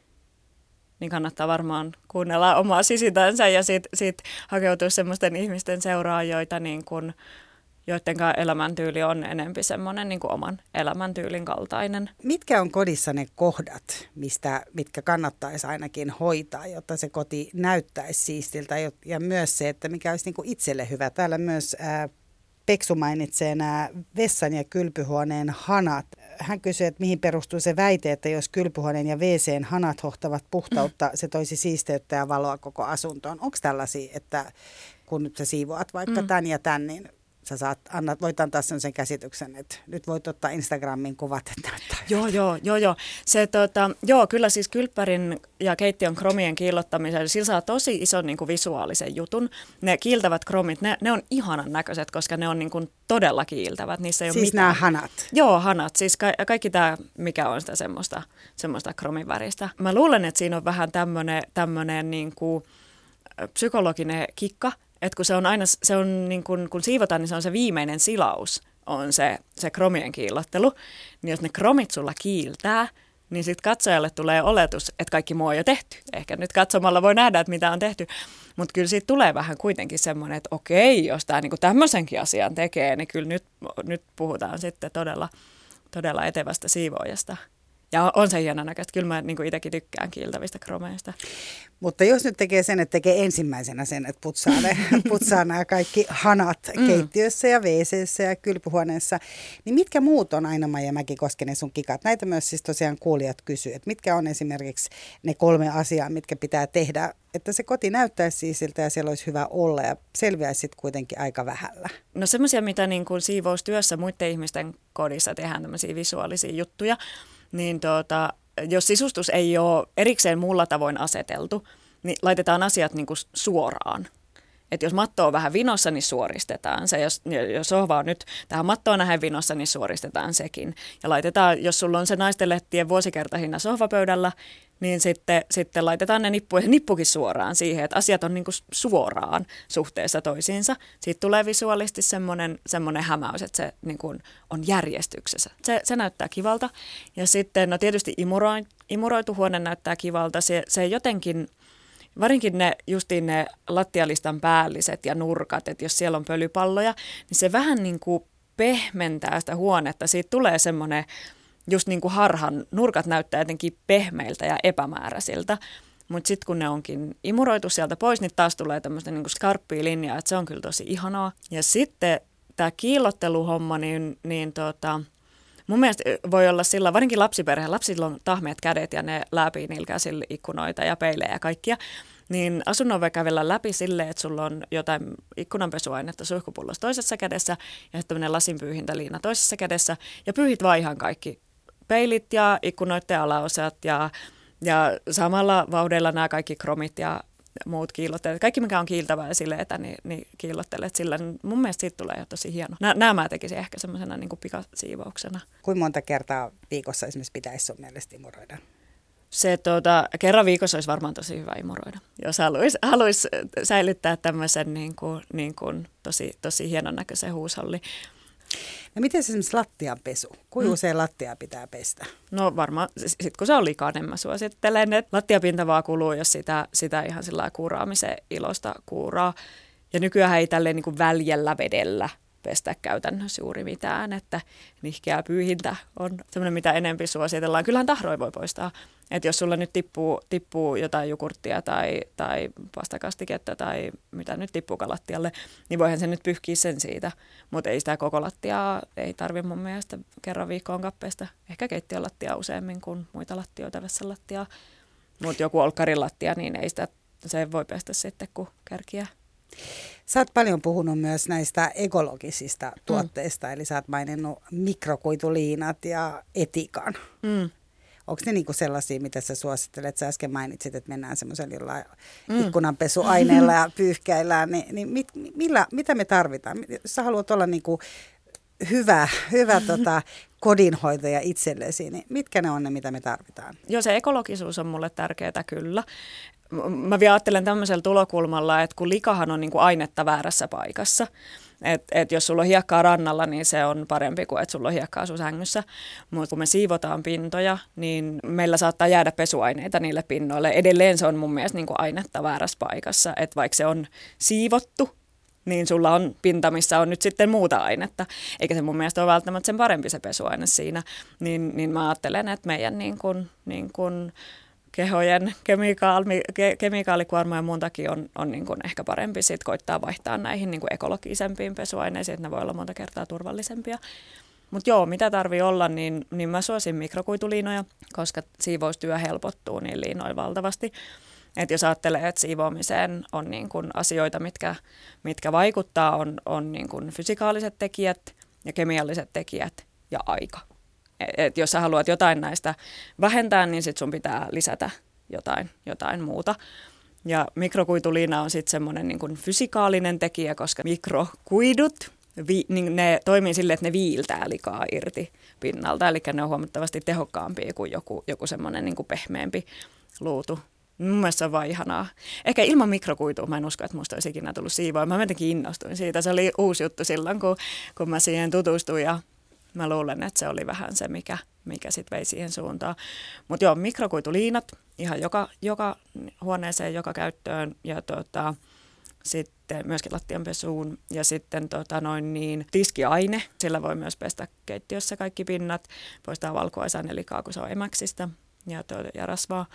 niin kannattaa varmaan kuunnella omaa sisitänsä ja sitten sit hakeutua semmoisten ihmisten seuraan, joita niin kuin joiden elämäntyyli on enempi semmoinen niin kuin oman elämäntyylin kaltainen. Mitkä on kodissa ne kohdat, mistä, mitkä kannattaisi ainakin hoitaa, jotta se koti näyttäisi siistiltä ja myös se, että mikä olisi niin kuin itselle hyvä. Täällä myös ää, Peksu mainitsee nämä vessan ja kylpyhuoneen hanat. Hän kysyy, että mihin perustuu se väite, että jos kylpyhuoneen ja WCn hanat hohtavat puhtautta, se toisi siisteyttä ja valoa koko asuntoon. Onko tällaisia, että kun sä siivoat vaikka mm. tämän ja tämän, niin sä saat, annat, voit antaa sen käsityksen, että nyt voit ottaa Instagramin kuvat, että näyttää. Joo, joo, joo, joo. Se, tota, joo, kyllä siis kylppärin ja keittiön kromien kiillottamisen, sillä saa tosi ison niin kuin visuaalisen jutun. Ne kiiltävät kromit, ne, ne on ihanan näköiset, koska ne on niin kuin todella kiiltävät. Niissä ei siis ole mitään. nämä hanat? Joo, hanat. Siis ka- kaikki tämä, mikä on sitä semmoista, semmoista kromiväristä. Mä luulen, että siinä on vähän tämmöinen niin kuin psykologinen kikka, että kun se on aina, se on niin kun, kun siivotaan, niin se on se viimeinen silaus, on se, se kromien kiillottelu. Niin jos ne kromit sulla kiiltää, niin sitten katsojalle tulee oletus, että kaikki muu on jo tehty. Ehkä nyt katsomalla voi nähdä, että mitä on tehty. Mutta kyllä siitä tulee vähän kuitenkin semmoinen, että okei, jos tämä niinku tämmöisenkin asian tekee, niin kyllä nyt, nyt puhutaan sitten todella, todella etevästä siivoojasta. Ja on se hieno näköistä. Kyllä mä niin itsekin tykkään kiiltävistä kromeista. Mutta jos nyt tekee sen, että tekee ensimmäisenä sen, että putsaa, ne, putsaa nämä kaikki hanat mm. keittiössä ja wc ja kylpyhuoneessa, niin mitkä muut on aina ja Mäki-Koskenen sun kikat? Näitä myös siis tosiaan kuulijat kysyy, että mitkä on esimerkiksi ne kolme asiaa, mitkä pitää tehdä, että se koti näyttäisi siisiltä ja siellä olisi hyvä olla ja selviäisi sitten kuitenkin aika vähällä. No semmoisia, mitä niin kuin siivoustyössä muiden ihmisten kodissa tehdään tämmöisiä visuaalisia juttuja, niin tuota, jos sisustus ei ole erikseen muulla tavoin aseteltu, niin laitetaan asiat niin kuin suoraan. Et jos matto on vähän vinossa, niin suoristetaan se. Jos, jos sohva on nyt tähän mattoon nähden vinossa, niin suoristetaan sekin. Ja laitetaan, jos sulla on se naisten lehtien vuosikertahinna sohvapöydällä, niin sitten, sitten laitetaan ne nippu, nippukin suoraan siihen, että asiat on niin kuin suoraan suhteessa toisiinsa. Siitä tulee visuaalisesti semmoinen, semmoinen hämäys, että se niin kuin on järjestyksessä. Se, se näyttää kivalta. Ja sitten no tietysti imuroi, imuroitu huone näyttää kivalta. Se, se jotenkin varinkin ne justiin ne lattialistan päälliset ja nurkat, että jos siellä on pölypalloja, niin se vähän niin kuin pehmentää sitä huonetta. Siitä tulee semmoinen, just niin kuin harhan, nurkat näyttää jotenkin pehmeiltä ja epämääräisiltä. Mutta sitten kun ne onkin imuroitu sieltä pois, niin taas tulee tämmöistä niin skarppia linjaa, että se on kyllä tosi ihanaa. Ja sitten tämä kiillotteluhomma, niin, niin tota, mun mielestä voi olla sillä, varsinkin lapsiperhe, lapsilla on tahmeet kädet ja ne läpi nilkäisillä ikkunoita ja peilejä ja kaikkia, niin asunnon voi kävellä läpi silleen, että sulla on jotain ikkunanpesuainetta suihkupullossa toisessa kädessä ja sitten tämmöinen lasinpyyhintäliina toisessa kädessä ja pyyhit vaan ihan kaikki peilit ja ikkunoiden alaosat ja, ja samalla vauhdilla nämä kaikki kromit ja muut kiillottelet. Kaikki, mikä on kiiltävää ja sileetä, niin, niin kiillottelet sillä. Niin mun mielestä siitä tulee jo tosi hieno. Nämä mä tekisin ehkä semmoisena niin pikasiivouksena. Kuinka monta kertaa viikossa esimerkiksi pitäisi sun mielestä imuroida? Se tuota, kerran viikossa olisi varmaan tosi hyvä imuroida, jos haluaisi haluais säilyttää tämmöisen niin kuin, niin kuin tosi, tosi hienon näköisen huusholli. No miten se esimerkiksi lattianpesu? Kuinka mm. usein lattia pitää pestä? No varmaan, sitten kun se on likainen, mä suosittelen, että lattiapinta vaan kuluu, jos sitä, sitä ihan sillä kuuraamisen ilosta kuuraa. Ja nykyään ei tälleen niin kuin väljällä vedellä pestä käytännössä juuri mitään, että nihkeä pyyhintä on semmoinen, mitä enempi suositellaan. Kyllähän tahroi voi poistaa. Että jos sulla nyt tippuu, tippuu jotain jukurttia tai, tai pastakastiketta tai mitä nyt tippuu lattialle, niin voihan se nyt pyyhkiä sen siitä. Mutta ei sitä koko lattiaa, ei tarvi mun mielestä kerran viikkoon kappeesta. Ehkä keittiön lattia useammin kuin muita lattioita, lattiaa. Mutta joku olkkarin lattia, niin ei sitä, se voi pestä sitten, kun kärkiä Sä oot paljon puhunut myös näistä ekologisista mm. tuotteista, eli sä oot maininnut mikrokuituliinat ja etikan. Mm. Onko ne niinku sellaisia, mitä sä suosittelet? Sä äsken mainitsit, että mennään semmoisella jollain mm. ikkunanpesuaineella ja pyyhkäillään. Niin, niin mit, millä, mitä me tarvitaan? Sä haluat olla niinku hyvä, hyvä tota, kodinhoitaja itsellesi, niin mitkä ne on ne, mitä me tarvitaan? Joo, se ekologisuus on mulle tärkeää kyllä mä vielä ajattelen tämmöisellä tulokulmalla, että kun likahan on niin kuin ainetta väärässä paikassa, että et jos sulla on hiekkaa rannalla, niin se on parempi kuin että sulla on hiekkaa sun sängyssä. Mutta kun me siivotaan pintoja, niin meillä saattaa jäädä pesuaineita niille pinnoille. Edelleen se on mun mielestä niin kuin ainetta väärässä paikassa, että vaikka se on siivottu, niin sulla on pinta, missä on nyt sitten muuta ainetta, eikä se mun mielestä ole välttämättä sen parempi se pesuaine siinä, niin, niin mä ajattelen, että meidän niin kuin, niin kuin kehojen kemikaali, ke, kemikaalikuorma ja muun takia on, on niin kuin ehkä parempi sit koittaa vaihtaa näihin niin kuin ekologisempiin pesuaineisiin, että ne voi olla monta kertaa turvallisempia. Mutta joo, mitä tarvii olla, niin, niin mä suosin mikrokuituliinoja, koska siivoustyö helpottuu niin liinoin valtavasti. Että jos ajattelee, että siivoamiseen on niin kuin asioita, mitkä, mitkä vaikuttaa, on, on niin kuin fysikaaliset tekijät ja kemialliset tekijät ja aika. Et jos sä haluat jotain näistä vähentää, niin sit sun pitää lisätä jotain, jotain muuta. Ja mikrokuituliina on sitten semmoinen niin fysikaalinen tekijä, koska mikrokuidut, vi, niin ne toimii sille, että ne viiltää likaa irti pinnalta. Eli ne on huomattavasti tehokkaampia kuin joku, joku semmoinen niin pehmeämpi luutu. Mun mielestä se on vaan ihanaa. Ehkä ilman mikrokuitua mä en usko, että musta olisi ikinä tullut siivoa. Mä jotenkin innostuin siitä. Se oli uusi juttu silloin, kun, kun mä siihen tutustuin ja mä luulen, että se oli vähän se, mikä, mikä sitten vei siihen suuntaan. Mutta joo, mikrokuituliinat ihan joka, joka huoneeseen, joka käyttöön ja tota, sitten myöskin lattianpesuun ja sitten tota noin niin, tiskiaine. Sillä voi myös pestä keittiössä kaikki pinnat, poistaa valkuaisainelikaa, kun se ja, tuota, ja rasvaa.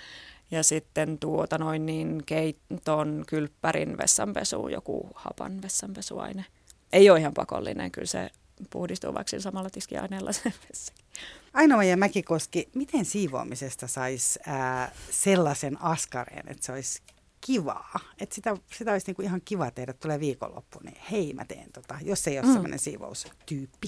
Ja sitten tuota noin niin keiton, kylppärin vessanpesu, joku hapan vessanpesuaine. Ei ole ihan pakollinen, kyllä se puhdistuu vaikka samalla tiskiaineella se vessakin. aino ja Mäkikoski, miten siivoamisesta saisi sellaisen askareen, että se olisi kivaa. Että sitä, sitä olisi niinku ihan kiva tehdä, tulee viikonloppu, niin hei mä teen tota, jos ei ole mm. sellainen siivoustyyppi.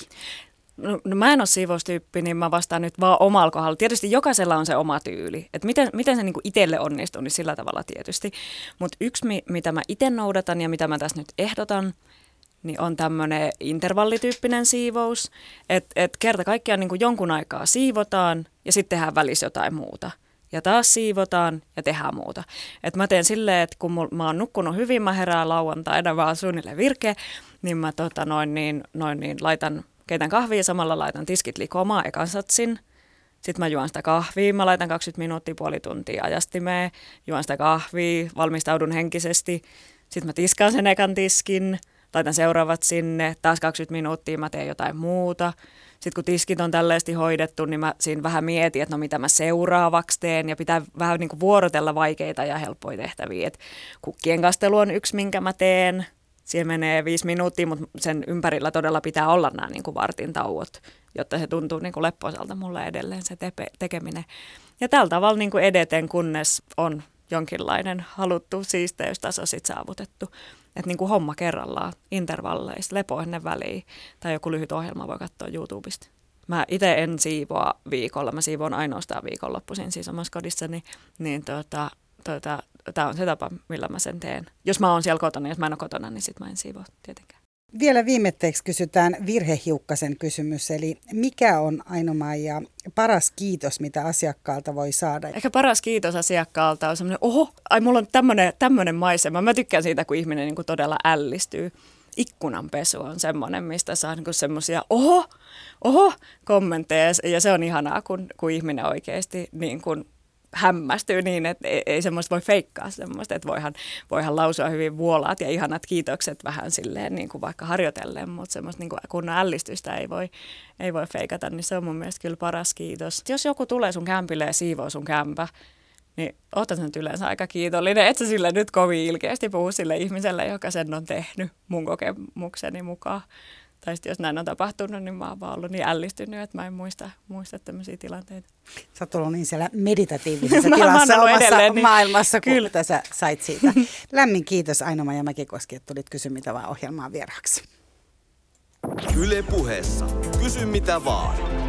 No, no mä en ole siivoustyyppi, niin mä vastaan nyt vaan omalla kohdalla. Tietysti jokaisella on se oma tyyli. Että miten, miten se niinku itselle onnistuu, niin sillä tavalla tietysti. Mutta yksi, mitä mä itse noudatan ja mitä mä tässä nyt ehdotan, niin on tämmöinen intervallityyppinen siivous. Että et kerta kaikkiaan niin jonkun aikaa siivotaan ja sitten tehdään välissä jotain muuta – ja taas siivotaan ja tehdään muuta. Et mä teen silleen, että kun mul, mä oon nukkunut hyvin, mä herään lauantaina vaan suunnilleen virke, niin mä tota, noin, niin, noin niin, laitan, keitän kahvia samalla laitan tiskit likomaan ekan satsin. Sitten mä juon sitä kahvia, mä laitan 20 minuuttia, puoli tuntia ajastimeen, juon sitä kahvia, valmistaudun henkisesti. Sitten mä tiskaan sen ekan tiskin, laitan seuraavat sinne, taas 20 minuuttia mä teen jotain muuta – sitten kun tiskit on tällaisesti hoidettu, niin mä siinä vähän mietin, että no mitä mä seuraavaksi teen ja pitää vähän niin kuin vuorotella vaikeita ja helppoja tehtäviä. Et kukkien kastelu on yksi, minkä mä teen. Siihen menee viisi minuuttia, mutta sen ympärillä todella pitää olla nämä niin kuin vartin tauot, jotta se tuntuu niin kuin leppoisalta mulle edelleen se tepe, tekeminen. Ja tällä tavalla niin kuin edeten, kunnes on jonkinlainen haluttu siisteystaso sitten saavutettu. Että niin kuin homma kerrallaan, intervalleista, lepo ennen väliä tai joku lyhyt ohjelma voi katsoa YouTubesta. Mä itse en siivoa viikolla, mä siivoon ainoastaan viikonloppuisin siis omassa kodissani, niin tota, tota, tämä on se tapa, millä mä sen teen. Jos mä oon siellä kotona, jos mä en ole kotona, niin sit mä en siivoa tietenkään. Vielä viimetteeksi kysytään virhehiukkasen kysymys, eli mikä on ainoa ja paras kiitos, mitä asiakkaalta voi saada? Ehkä paras kiitos asiakkaalta on semmoinen, oho, ai mulla on tämmöinen maisema. Mä tykkään siitä, kun ihminen niin kuin todella ällistyy. Ikkunanpesu on semmoinen, mistä saa niin semmoisia oho, oho kommentteja ja se on ihanaa, kun, kun ihminen oikeasti niin kuin hämmästyy niin, että ei, ei semmoista voi feikkaa semmoista, että voihan, voihan lausua hyvin vuolaat ja ihanat kiitokset vähän silleen niin kuin vaikka harjoitellen, mutta semmoista niin kuin kunnon ällistystä ei voi, ei voi feikata, niin se on mun mielestä kyllä paras kiitos. Jos joku tulee sun kämpille ja siivoo sun kämpä, niin ootan nyt yleensä aika kiitollinen, että sä sille nyt kovin ilkeästi puhu sille ihmiselle, joka sen on tehnyt mun kokemukseni mukaan tai sitten jos näin on tapahtunut, niin mä oon vaan ollut niin ällistynyt, että mä en muista, muista tämmöisiä tilanteita. Sä oot ollut niin siellä meditatiivisessa tilassa omassa edelleen, niin... maailmassa, kun Kyllä. sä sait siitä. Lämmin kiitos Aino ja Mäkikoski, että tulit Kysy mitä vaan ohjelmaan vieraaksi. Yle puheessa. Kysy mitä vaan.